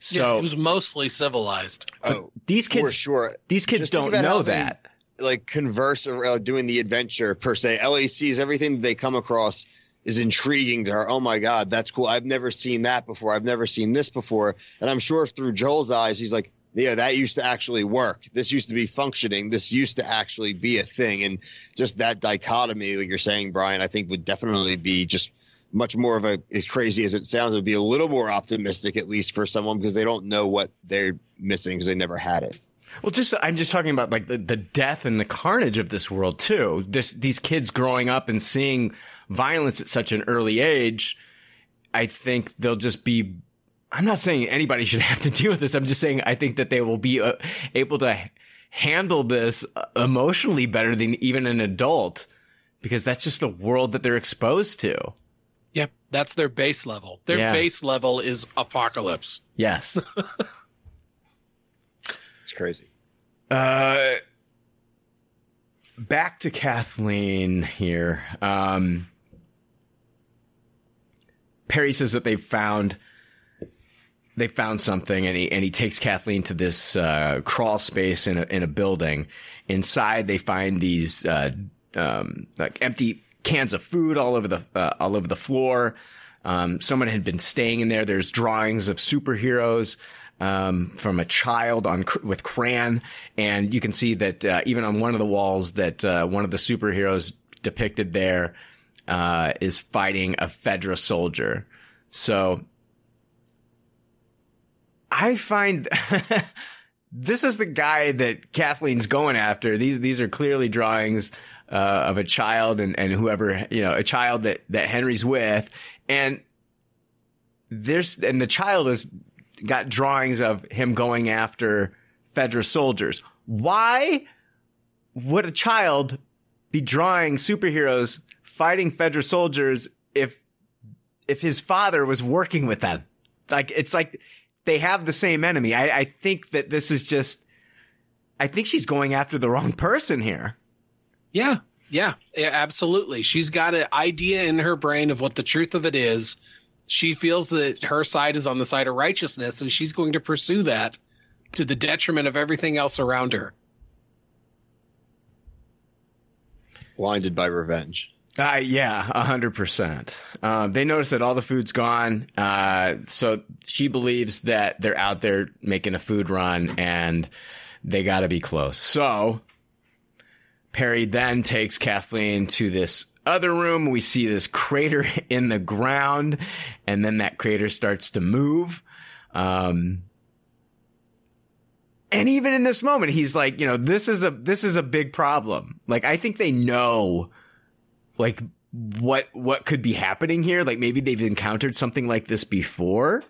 So yeah, it was mostly civilized. Oh, these kids, sure. These kids Just don't know that. They, like converse or uh, doing the adventure per se. Ellie sees everything they come across is intriguing to her. Oh my god, that's cool. I've never seen that before. I've never seen this before. And I'm sure through Joel's eyes, he's like, yeah, that used to actually work. This used to be functioning. This used to actually be a thing. And just that dichotomy, like you're saying, Brian, I think would definitely be just much more of a, as crazy as it sounds, it would be a little more optimistic, at least for someone, because they don't know what they're missing because they never had it. Well, just I'm just talking about like the, the death and the carnage of this world too. This these kids growing up and seeing violence at such an early age, I think they'll just be I'm not saying anybody should have to deal with this. I'm just saying I think that they will be uh, able to handle this uh, emotionally better than even an adult because that's just the world that they're exposed to. Yep, that's their base level. Their yeah. base level is apocalypse. Yes. it's crazy. Uh back to Kathleen here. Um Perry says that they've found they found something and he and he takes Kathleen to this uh, crawl space in a in a building. Inside, they find these uh, um, like empty cans of food all over the uh, all over the floor. Um, someone had been staying in there. There's drawings of superheroes um, from a child on with crayon, and you can see that uh, even on one of the walls that uh, one of the superheroes depicted there uh, is fighting a Fedra soldier. So I find this is the guy that Kathleen's going after. These these are clearly drawings uh, of a child and, and whoever you know a child that that Henry's with, and there's and the child has got drawings of him going after Fedra soldiers. Why would a child be drawing superheroes fighting Fedra soldiers if if his father was working with them? Like it's like they have the same enemy. I, I think that this is just I think she's going after the wrong person here. Yeah, yeah, yeah, absolutely. She's got an idea in her brain of what the truth of it is. She feels that her side is on the side of righteousness, and she's going to pursue that to the detriment of everything else around her. Blinded by revenge. Uh, yeah, a hundred percent. Um, they notice that all the food's gone. Uh, so she believes that they're out there making a food run and they got to be close. So Perry then takes Kathleen to this other room. We see this crater in the ground and then that crater starts to move. Um, and even in this moment, he's like, you know, this is a, this is a big problem. Like, I think they know like what what could be happening here? Like maybe they've encountered something like this before.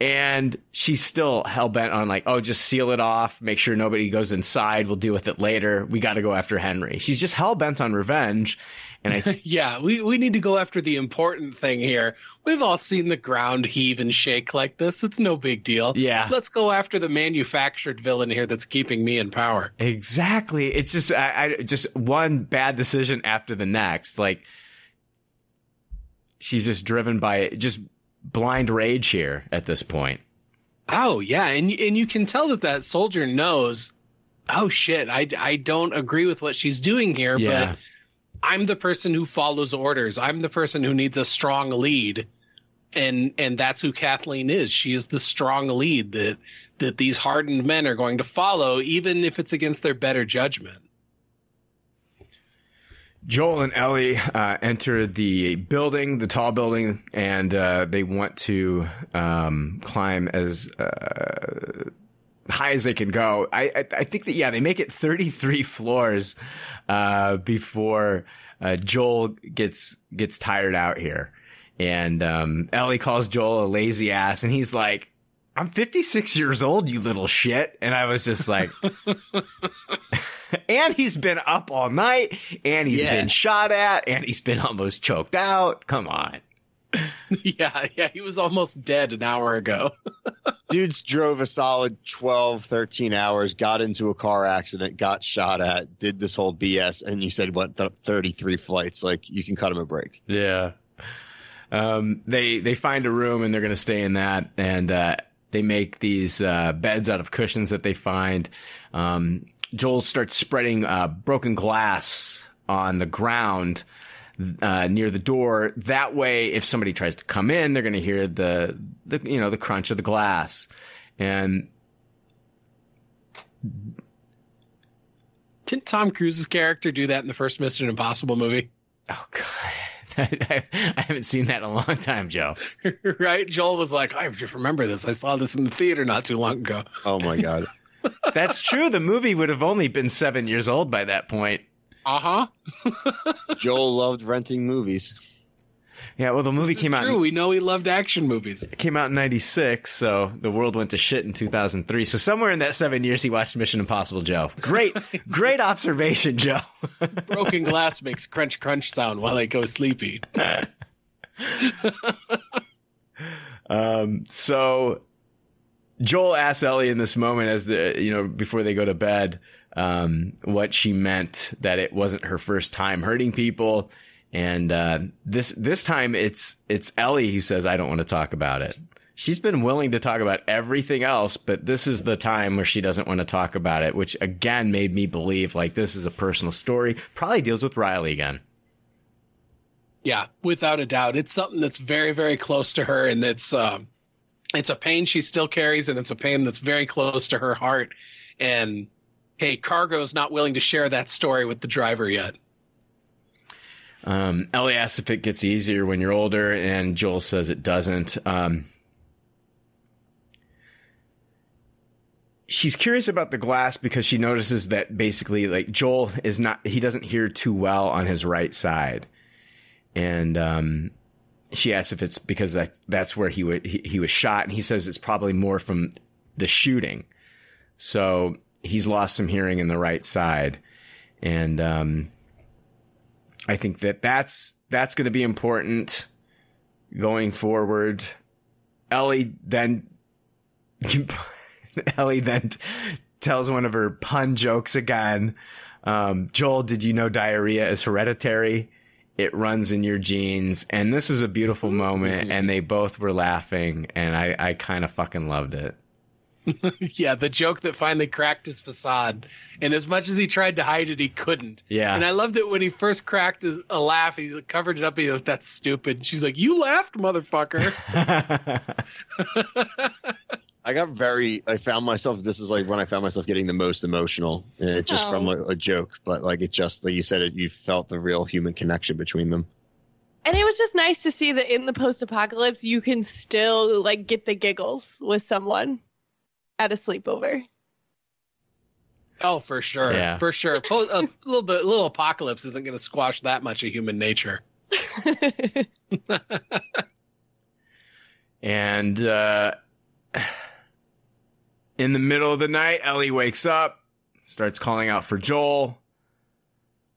And she's still hell-bent on like oh just seal it off. Make sure nobody goes inside. We'll deal with it later. We got to go after henry. She's just hell-bent on revenge and I yeah, we, we need to go after the important thing here. We've all seen the ground heave and shake like this. It's no big deal. Yeah. Let's go after the manufactured villain here that's keeping me in power. Exactly. It's just I, I just one bad decision after the next. Like she's just driven by just blind rage here at this point. Oh yeah, and and you can tell that that soldier knows. Oh shit, I I don't agree with what she's doing here, Yeah. but I'm the person who follows orders. I'm the person who needs a strong lead. And and that's who Kathleen is. She is the strong lead that that these hardened men are going to follow even if it's against their better judgment. Joel and Ellie uh, enter the building, the tall building, and uh, they want to um, climb as uh, high as they can go. I, I, I think that yeah, they make it 33 floors uh, before uh, Joel gets gets tired out here, and um, Ellie calls Joel a lazy ass, and he's like. I'm 56 years old, you little shit. And I was just like, and he's been up all night, and he's Yeah. been shot at, and he's been almost choked out. Come on. yeah, yeah, he was almost dead an hour ago. Dudes drove a solid 12, 13 hours, got into a car accident, got shot at, did this whole BS, and you said, what, th- 33 flights? Like, you can cut him a break. Yeah. Um, they they find a room and they're gonna stay in that, and uh, they make these uh, beds out of cushions that they find. Um, Joel starts spreading uh, broken glass on the ground uh, near the door. That way, if somebody tries to come in, they're gonna hear the the you know the crunch of the glass, and Didn't Tom Cruise's character do that in the first Mission Impossible movie? oh god. I, I haven't seen that in a long time, Joe. right? Joel was like, I just remember this. I saw this in the theater not too long ago. Oh my God. That's true. The movie would have only been seven years old by that point. Uh huh. Joel loved renting movies. Yeah, well, the movie It's came out true. We know he loved action movies. it came out in '96, so the world went to shit in 2003. So somewhere in that seven years, he watched Mission Impossible. Joe, great, great observation, Joe. Broken glass makes crunch crunch sound while I go sleepy. Um, so Joel asks Ellie in this moment, as the you know before they go to bed, um, what she meant that it wasn't her first time hurting people, and uh, this this time it's it's Ellie who says, "I don't want to talk about it." She's been willing to talk about everything else, but this is the time where she doesn't want to talk about it, which again made me believe like this is a personal story. Probably deals with Riley again. Yeah, without a doubt, it's something that's very, very close to her, and it's um, it's a pain she still carries, and it's a pain that's very close to her heart. And hey, Cargo's not willing to share that story with the driver yet. Um, Ellie asks if it gets easier when you're older, and Joel says it doesn't. Um, she's curious about the glass because she notices that basically, like Joel is not, he doesn't hear too well on his right side, and um, she asks if it's because that that's where he, w- he he was shot, and he says it's probably more from the shooting. So he's lost some hearing in the right side, and um, I think that that's that's going to be important going forward. Ellie then Ellie then t- tells one of her pun jokes again. Um, Joel, did you know diarrhea is hereditary? It runs in your genes. And this is a beautiful moment. And they both were laughing. And I, I kind of fucking loved it. yeah, the joke that finally cracked his facade. And as much as he tried to hide it, he couldn't. Yeah. And I loved it when he first cracked a laugh. He covered it up. He like, "That's stupid." She's like, "You laughed, motherfucker." I got very. I found myself. This is like when I found myself getting the most emotional, and it just from Oh. a, a joke. But like it just like you said, it you felt the real human connection between them. And it was just nice to see that in the post-apocalypse, you can still like get the giggles with someone at a sleepover. oh, for sure, Yeah. for sure. Po- a little bit, little apocalypse isn't going to squash that much of human nature. And uh, in the middle of the night, Ellie wakes up, starts calling out for Joel.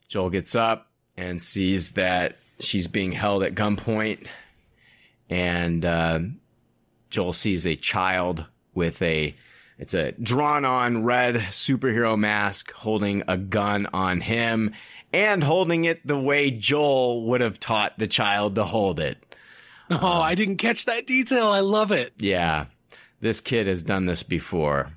Joel gets up and sees that she's being held at gunpoint. And uh, Joel sees a child with a it's a drawn on red superhero mask holding a gun on him and holding it the way Joel would have taught the child to hold it. Oh, I didn't catch that detail. I love it. Yeah, this kid has done this before.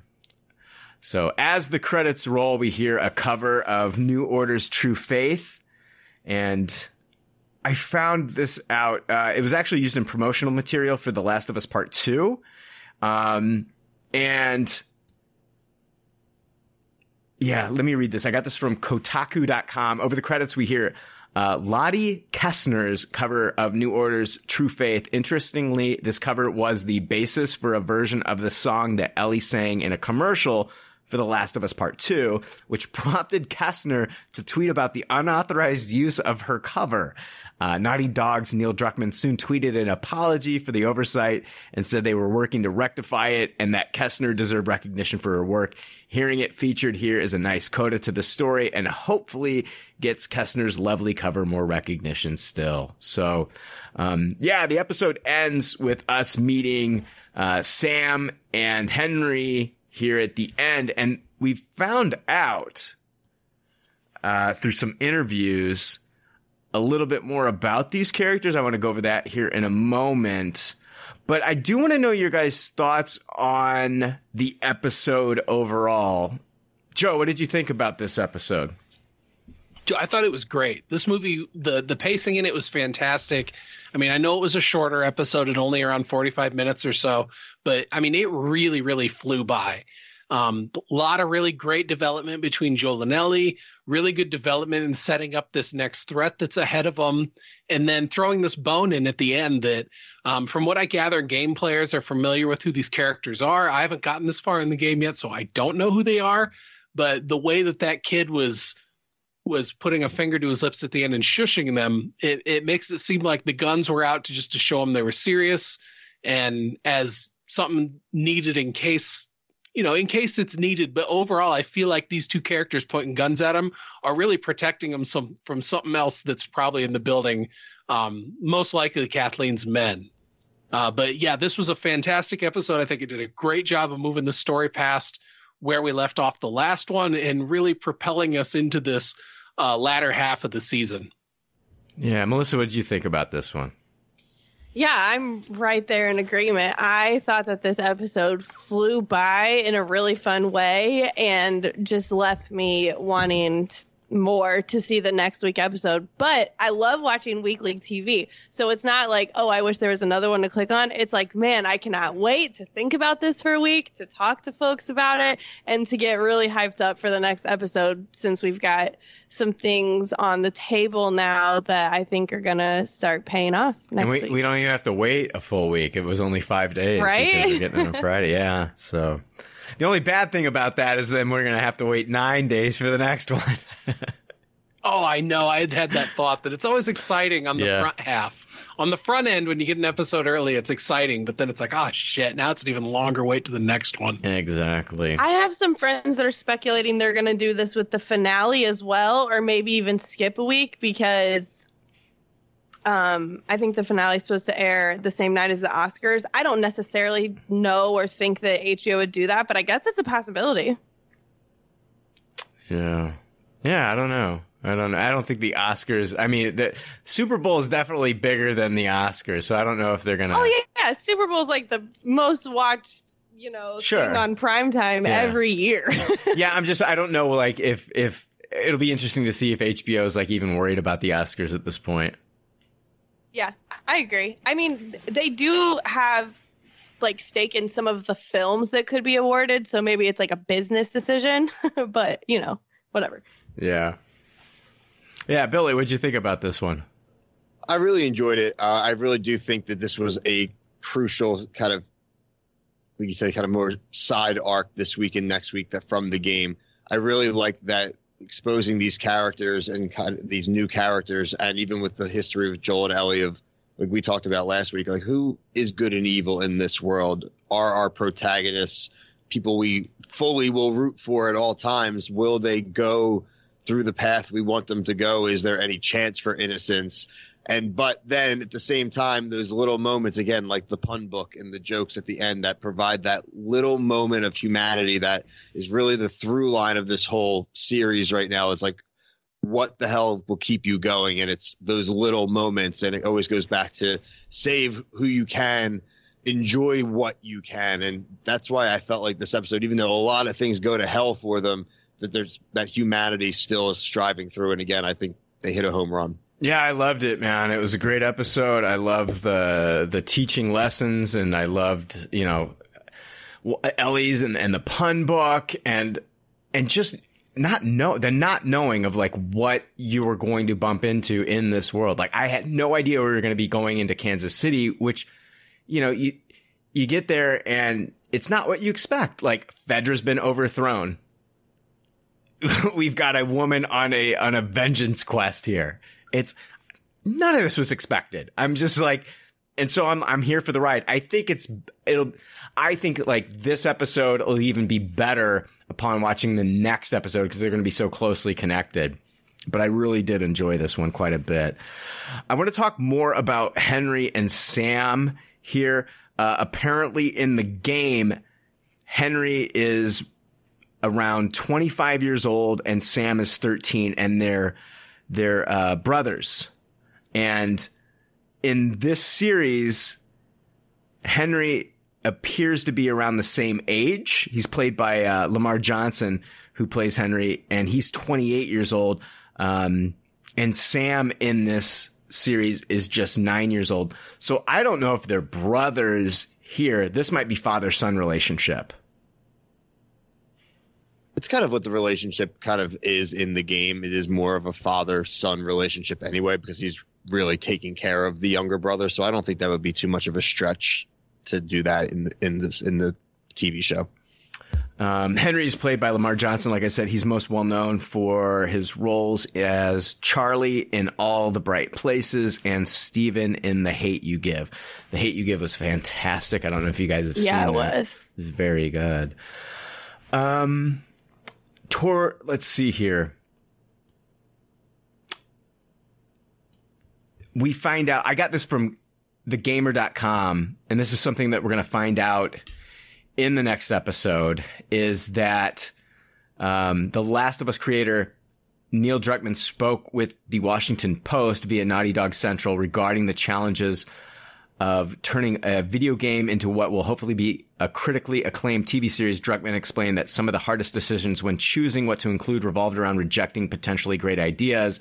So as the credits roll, we hear a cover of New Order's True Faith. And I found this out. Uh, it was actually used in promotional material for The Last of Us Part 2. Um, and yeah, let me read this. I got this from Kotaku.com. Over the credits, we hear uh, Lotte Kestner's cover of New Order's True Faith. Interestingly, this cover was the basis for a version of the song that Ellie sang in a commercial for The Last of Us Part 2, which prompted Kessner to tweet about the unauthorized use of her cover. Uh, Naughty Dog's Neil Druckmann soon tweeted an apology for the oversight and said they were working to rectify it and that Kestner deserved recognition for her work. Hearing it featured here is a nice coda to the story and hopefully gets Kestner's lovely cover more recognition still. So, um, yeah, the episode ends with us meeting uh, Sam and Henry here at the end, and we found out uh, through some interviews a little bit more about these characters. I want to go over that here in a moment. But I do want to know your guys' thoughts on the episode overall. Joe, what did you think about this episode? I thought it was great. This movie, the the pacing in it was fantastic. I mean, I know it was a shorter episode and only around 45 minutes or so, but I mean, it really, really flew by. Um, a lot of really great development between Joel and Ellie, really good development in setting up this next threat that's ahead of them, and then throwing this bone in at the end that, um, from what I gather, game players are familiar with who these characters are. I haven't gotten this far in the game yet, so I don't know who they are, but the way that that kid was was putting a finger to his lips at the end and shushing them, it, it makes it seem like the guns were out to just to show them they were serious. And as something needed in case you know in case it's needed but overall i feel like these two characters pointing guns at him are really protecting him some from something else that's probably in the building um, most likely kathleen's men uh, but yeah this was a fantastic episode i think it did a great job of moving the story past where we left off the last one and really propelling us into this uh, latter half of the season. Yeah, Melissa, what did you think about this one? Yeah, I'm right there in agreement. I thought that this episode flew by in a really fun way and just left me wanting more to see the next week episode. But I love watching weekly TV. So it's not like, oh, I wish there was another one to click on. It's like, man, I cannot wait to think about this for a week, to talk to folks about it, and to get really hyped up for the next episode since we've got some things on the table now that I think are going to start paying off next and we, week. we don't even have to wait a full week. It was only five days. Right? Because we're getting on Friday. Yeah. So the only bad thing about that is then we're going to have to wait nine days for the next one. Oh, I know. I had had that thought that it's always exciting on the Yeah. front half. On the front end, when you get an episode early, it's exciting, but then it's like, oh shit! Now it's an even longer wait to the next one. exactly. I have some friends that are speculating they're going to do this with the finale as well, or maybe even skip a week because um, I think the finale is supposed to air the same night as the Oscars. I don't necessarily know or think that HBO would do that, but I guess it's a possibility. Yeah. Yeah, I don't know. I don't know. I don't think the Oscars. I mean, the Super Bowl is definitely bigger than the Oscars, so I don't know if they're gonna. Oh yeah, yeah. Super Bowl is like the most watched, you know, Sure. thing on primetime Yeah. every year. yeah, I'm just. I don't know. Like, if if it'll be interesting to see if HBO is like even worried about the Oscars at this point. Yeah, I agree. I mean, they do have like stake in some of the films that could be awarded, so maybe it's like a business decision, but you know, whatever. Yeah. Yeah, Billy, what'd you think about this one? I really enjoyed it. Uh, I really do think that this was a crucial kind of, like you said, kind of more side arc this week and next week that from the game. I really like that exposing these characters and kind of these new characters, and even with the history of Joel and Ellie of like we talked about last week, like who is good and evil in this world? Are our protagonists people we fully will root for at all times? Will they go through the path we want them to go? Is there any chance for innocence? And but then at the same time, those little moments again, like the pun book and the jokes at the end that provide that little moment of humanity that is really the through line of this whole series right now is like what the hell will keep you going? And it's those little moments and it always goes back to save who you can enjoy what you can. And that's why i felt like this episode even though a lot of things go to hell for them that there's that humanity still is striving through. And again i think they hit a home run Yeah, I loved it, man. It was a great episode. I loved the the teaching lessons, and I loved you know Ellie's and, and the pun book, and and just not know the not knowing of like what you were going to bump into in this world. Like I had no idea we were going to be going into Kansas City, which you know you you get there and it's not what you expect. Like Fedra's been overthrown. We've got a woman on a on a vengeance quest here. It's none of this was expected. I'm just like, and so I'm I'm here for the ride. I think it's it'll. I think like this episode will even be better upon watching the next episode because they're going to be so closely connected. But I really did enjoy this one quite a bit. I want to talk more about Henry and Sam here. Uh, apparently, in the game, Henry is around 25 years old and Sam is 13 and they're they're uh, brothers. And in this series, Henry appears to be around the same age. He's played by uh, Lamar Johnson, who plays Henry, and he's 28 years old. Um, and Sam in this series is just nine years old. So I don't know if they're brothers here. This might be father son relationship. It's kind of what the relationship kind of is in the game. It is more of a father son relationship anyway, because he's really taking care of the younger brother. So I don't think that would be too much of a stretch to do that in the, in this in the TV show. Um, Henry is played by Lamar Johnson. Like I said, he's most well known for his roles as Charlie in All the Bright Places and Steven in The Hate You Give. The Hate You Give was fantastic. I don't know if you guys have Yeah, seen it that. was. It was very good. Um, Let's see here. We find out, I got this from thegamer.com, and this is something that we're going to find out in the next episode is that um, the Last of Us creator Neil Druckmann spoke with the Washington Post via Naughty Dog Central regarding the challenges of turning a video game into what will hopefully be a critically acclaimed TV series, Druckmann explained that some of the hardest decisions when choosing what to include revolved around rejecting potentially great ideas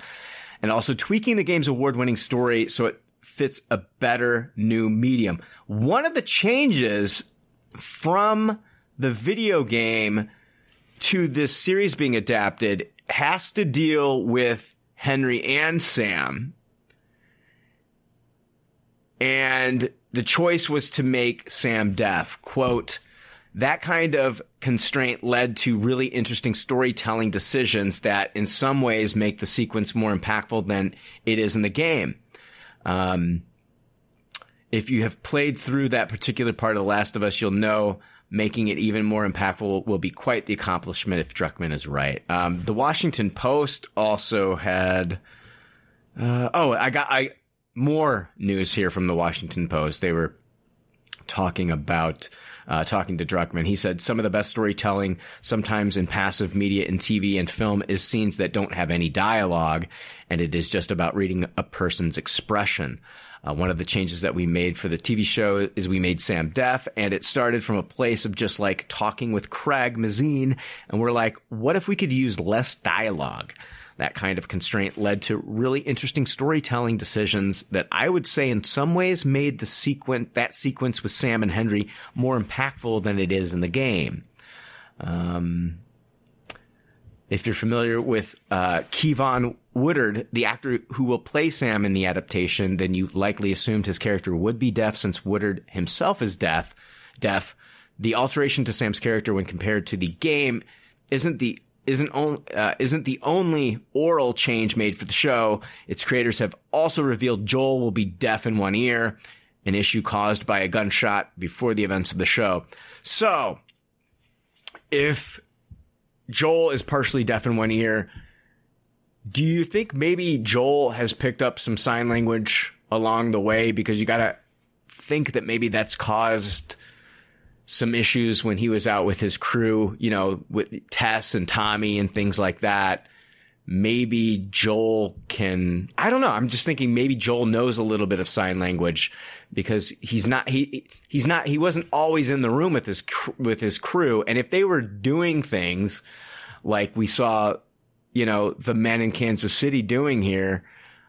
and also tweaking the game's award winning story so it fits a better new medium. One of the changes from the video game to this series being adapted has to deal with Henry and Sam. And the choice was to make Sam deaf. Quote, that kind of constraint led to really interesting storytelling decisions that in some ways make the sequence more impactful than it is in the game. Um, if you have played through that particular part of The Last of Us, you'll know making it even more impactful will be quite the accomplishment if Druckmann is right. Um, the Washington Post also had. Uh, oh, I got I more news here from the Washington Post. They were talking about uh, talking to Druckmann. He said some of the best storytelling, sometimes in passive media in TV and film, is scenes that don't have any dialogue, and it is just about reading a person's expression. Uh, one of the changes that we made for the TV show is we made Sam deaf, and it started from a place of just like talking with Craig Mazin, and we're like, what if we could use less dialogue? That kind of constraint led to really interesting storytelling decisions that I would say in some ways made the sequence, that sequence with Sam and Henry more impactful than it is in the game. Um, if you're familiar with uh, Keivonn Woodard, the actor who will play Sam in the adaptation, then you likely assumed his character would be deaf since Woodard himself is deaf. Deaf. The alteration to Sam's character when compared to the game isn't the isn't on, uh, isn't the only aural change made for the show. Its creators have also revealed Joel will be deaf in one ear, an issue caused by a gunshot before the events of the show. So, if Joel is partially deaf in one ear, do you think maybe Joel has picked up some sign language along the way? Because you got to think that maybe that's caused some issues when he was out with his crew, you know, with Tess and Tommy and things like that. Maybe Joel can, I don't know. I'm just thinking maybe Joel knows a little bit of sign language because he's not, he, he's not, he wasn't always in the room with his, with his crew. And if they were doing things like we saw, you know, the men in Kansas City doing here,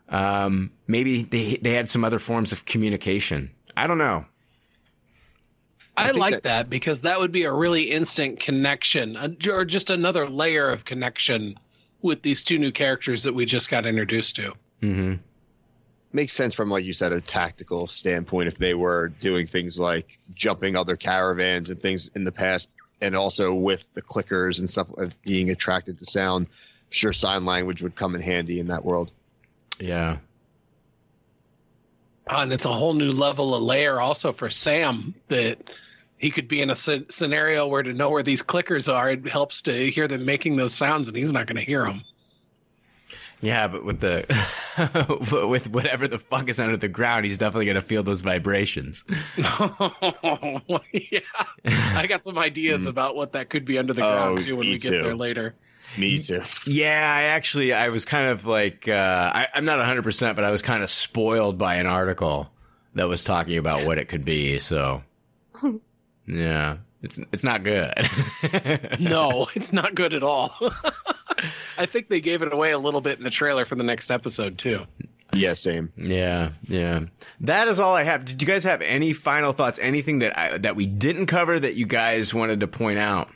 um, maybe they, they had some other forms of communication. I don't know. I, I like that, that, because that would be a really instant connection, or just another layer of connection with these two new characters that we just got introduced to. Mm-hmm. Makes sense from, like you said, a tactical standpoint. If they were doing things like jumping other caravans and things in the past, and also with the clickers and stuff of being attracted to sound, sure, sign language would come in handy in that world. Yeah. Uh, and it's a whole new level of layer also for Sam that he could be in a scenario where to know where these clickers are, it helps to hear them making those sounds, and he's not going to hear them. Yeah, but with the with whatever the fuck is under the ground, he's definitely going to feel those vibrations. yeah, I got some ideas mm. about what that could be under the ground oh, too when we get there later. Me too. Yeah, I actually I was kind of like uh, I, I'm not 100, percent but I was kind of spoiled by an article that was talking about what it could be. So yeah, it's it's not good. no, it's not good at all. I think they gave it away a little bit in the trailer for the next episode too. Yeah, same. Yeah, yeah. That is all I have. Did you guys have any final thoughts? Anything that I, that we didn't cover that you guys wanted to point out?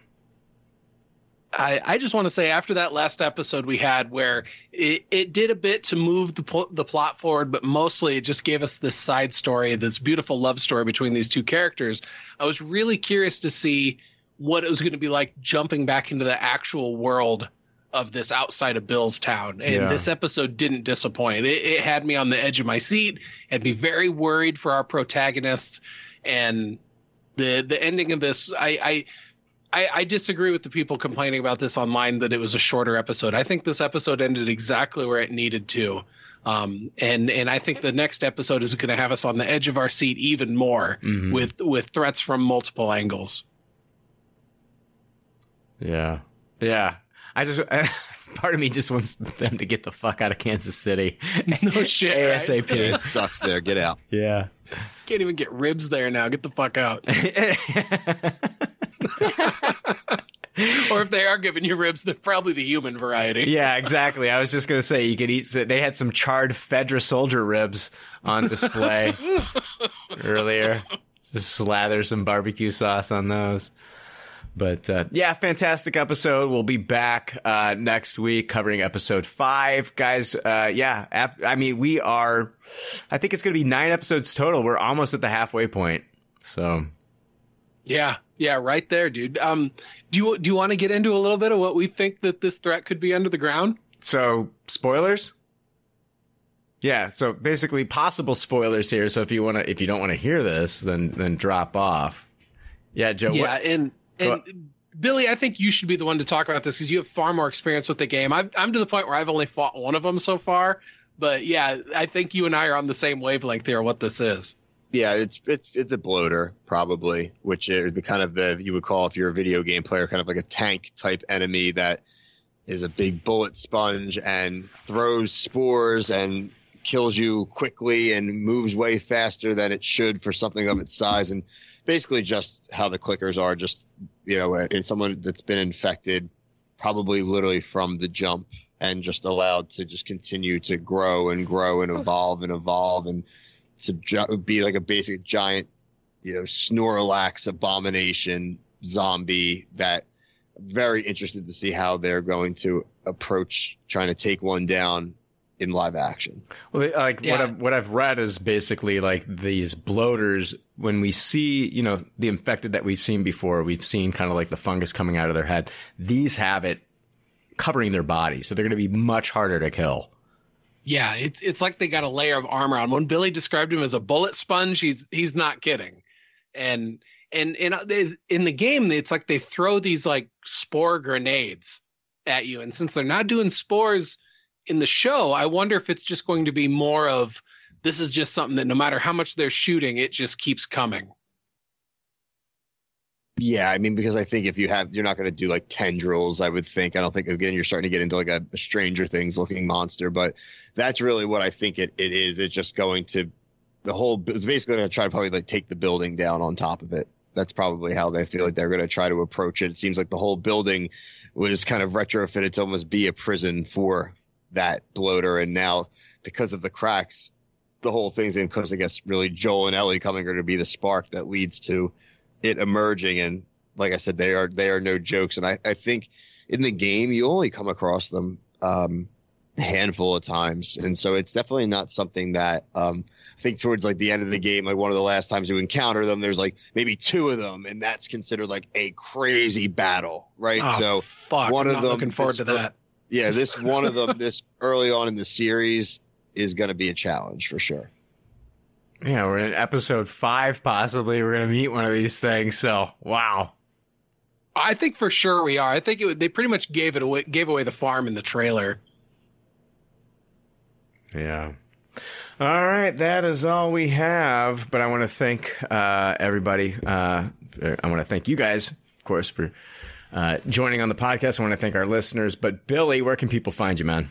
I, I just want to say after that last episode we had where it, it did a bit to move the the plot forward, but mostly it just gave us this side story, this beautiful love story between these two characters. I was really curious to see what it was going to be like jumping back into the actual world of this outside of Bill's town. And yeah. this episode didn't disappoint. It, it had me on the edge of my seat, had be very worried for our protagonists, and the the ending of this, I. I I, I, disagree with the people complaining about this online that it was a shorter episode. I think this episode ended exactly where it needed to. Um, and and I think the next episode is going to have us on the edge of our seat even more mm-hmm. with with threats from multiple angles. Yeah, yeah. I just part of me just wants them to get the fuck out of Kansas City. No shit. right? ASAP. It sucks there. Get out. Yeah. Can't even get ribs there now. Get the fuck out. or if they are giving you ribs, they're probably the human variety. yeah, exactly. I was just gonna say you could eat. They had some charred Fedra soldier ribs on display earlier. Just slather some barbecue sauce on those. But uh, yeah, fantastic episode. We'll be back uh, next week covering episode five, guys. Uh, yeah, ap- I mean we are. I think it's going to be nine episodes total. We're almost at the halfway point. So Yeah, yeah, right there, dude. Um, do you do you want to get into a little bit of what we think that this threat could be under the ground? So, spoilers? Yeah, so basically possible spoilers here. So if you want to if you don't want to hear this, then then drop off. Yeah, Joe. yeah, what- and and Billy, I think you should be the one to talk about this because you have far more experience with the game. I've, I'm to the point where I've only fought one of them so far, but yeah, I think you and I are on the same wavelength here. What this is? Yeah, it's it's it's a bloater probably, which is the kind of the you would call if you're a video game player, kind of like a tank type enemy that is a big bullet sponge and throws spores and kills you quickly and moves way faster than it should for something of its size. And basically just how the clickers are just you know uh, in someone that's been infected probably literally from the jump and just allowed to just continue to grow and grow and oh. evolve and evolve. And subju- would be like a basic giant, you know, Snorlax abomination zombie that very interested to see how they're going to approach trying to take one down in live action. Well, like Yeah. what I've what I've read is basically like these bloaters. When we see, you know, the infected that we've seen before, we've seen kind of like the fungus coming out of their head. These have it covering their body, so they're going to be much harder to kill. Yeah, it's it's like they got a layer of armor on. When Billy described him as a bullet sponge, he's he's not kidding. And and in uh, in the game, it's like they throw these like spore grenades at you, and since they're not doing spores in the show, I wonder if it's just going to be more of this is just something that no matter how much they're shooting, it just keeps coming. Yeah, I mean, because I think if you have, you're not going to do like tendrils. I would think. I don't think again you're starting to get into like a, a Stranger Things looking monster, but that's really what I think it, it is. It's just going to the whole. It's basically going to try to probably like take the building down on top of it. That's probably how they feel like they're going to try to approach it. It seems like the whole building was kind of retrofitted to almost be a prison for that bloater, and now because of the cracks, the whole thing's in because I guess really Joel and Ellie coming are going to be the spark that leads to it emerging and like I said, they are they are no jokes. And I, I think in the game you only come across them um, handful of times, and so it's definitely not something that um, I think towards like the end of the game, like one of the last times you encounter them, there's like maybe two of them, and that's considered like a crazy battle, right? Oh, so fuck, one I'm of not them looking forward to for- that. yeah, this one of them this early on in the series is going to be a challenge for sure. Yeah, we're in episode five. Possibly, we're going to meet one of these things. So, wow. I think for sure we are. I think it, they pretty much gave it away, gave away the farm in the trailer. Yeah. All right, that is all we have. But I want to thank uh, everybody. Uh, I want to thank you guys, of course, for uh, joining on the podcast. I want to thank our listeners. But Billy, where can people find you, man?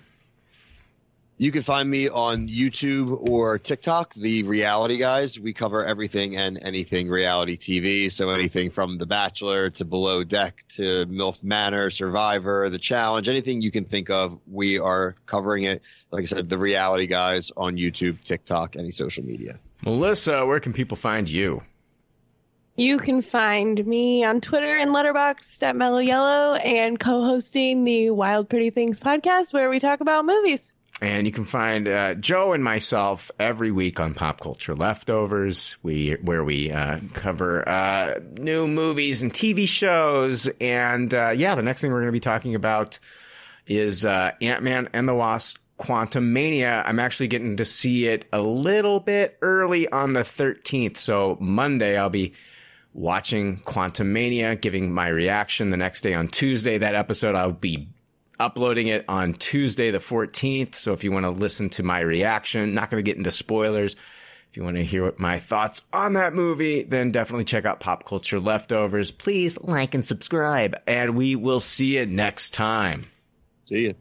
You can find me on YouTube or TikTok, The Reality Guys. We cover everything and anything reality TV. So anything from The Bachelor to Below Deck to MILF Manor, Survivor, The Challenge, anything you can think of, we are covering it. Like I said, The Reality Guys on YouTube, TikTok, any social media. Melissa, where can people find you? You can find me on Twitter and Letterboxd at Mellow Yellow and co-hosting the Wild Pretty Things podcast where we talk about movies. And you can find uh, Joe and myself every week on Pop Culture Leftovers, we where we uh, cover uh, new movies and TV shows. And uh, yeah, the next thing we're going to be talking about is uh, Ant Man and the Wasp: Quantumania. I'm actually getting to see it a little bit early on the 13th, so Monday I'll be watching Quantumania, giving my reaction. The next day on Tuesday, that episode I'll be uploading it on Tuesday the 14th. So if you want to listen to my reaction, not going to get into spoilers. If you want to hear what my thoughts on that movie, then definitely check out Pop Culture Leftovers. Please like and subscribe, and we will see you next time. See you.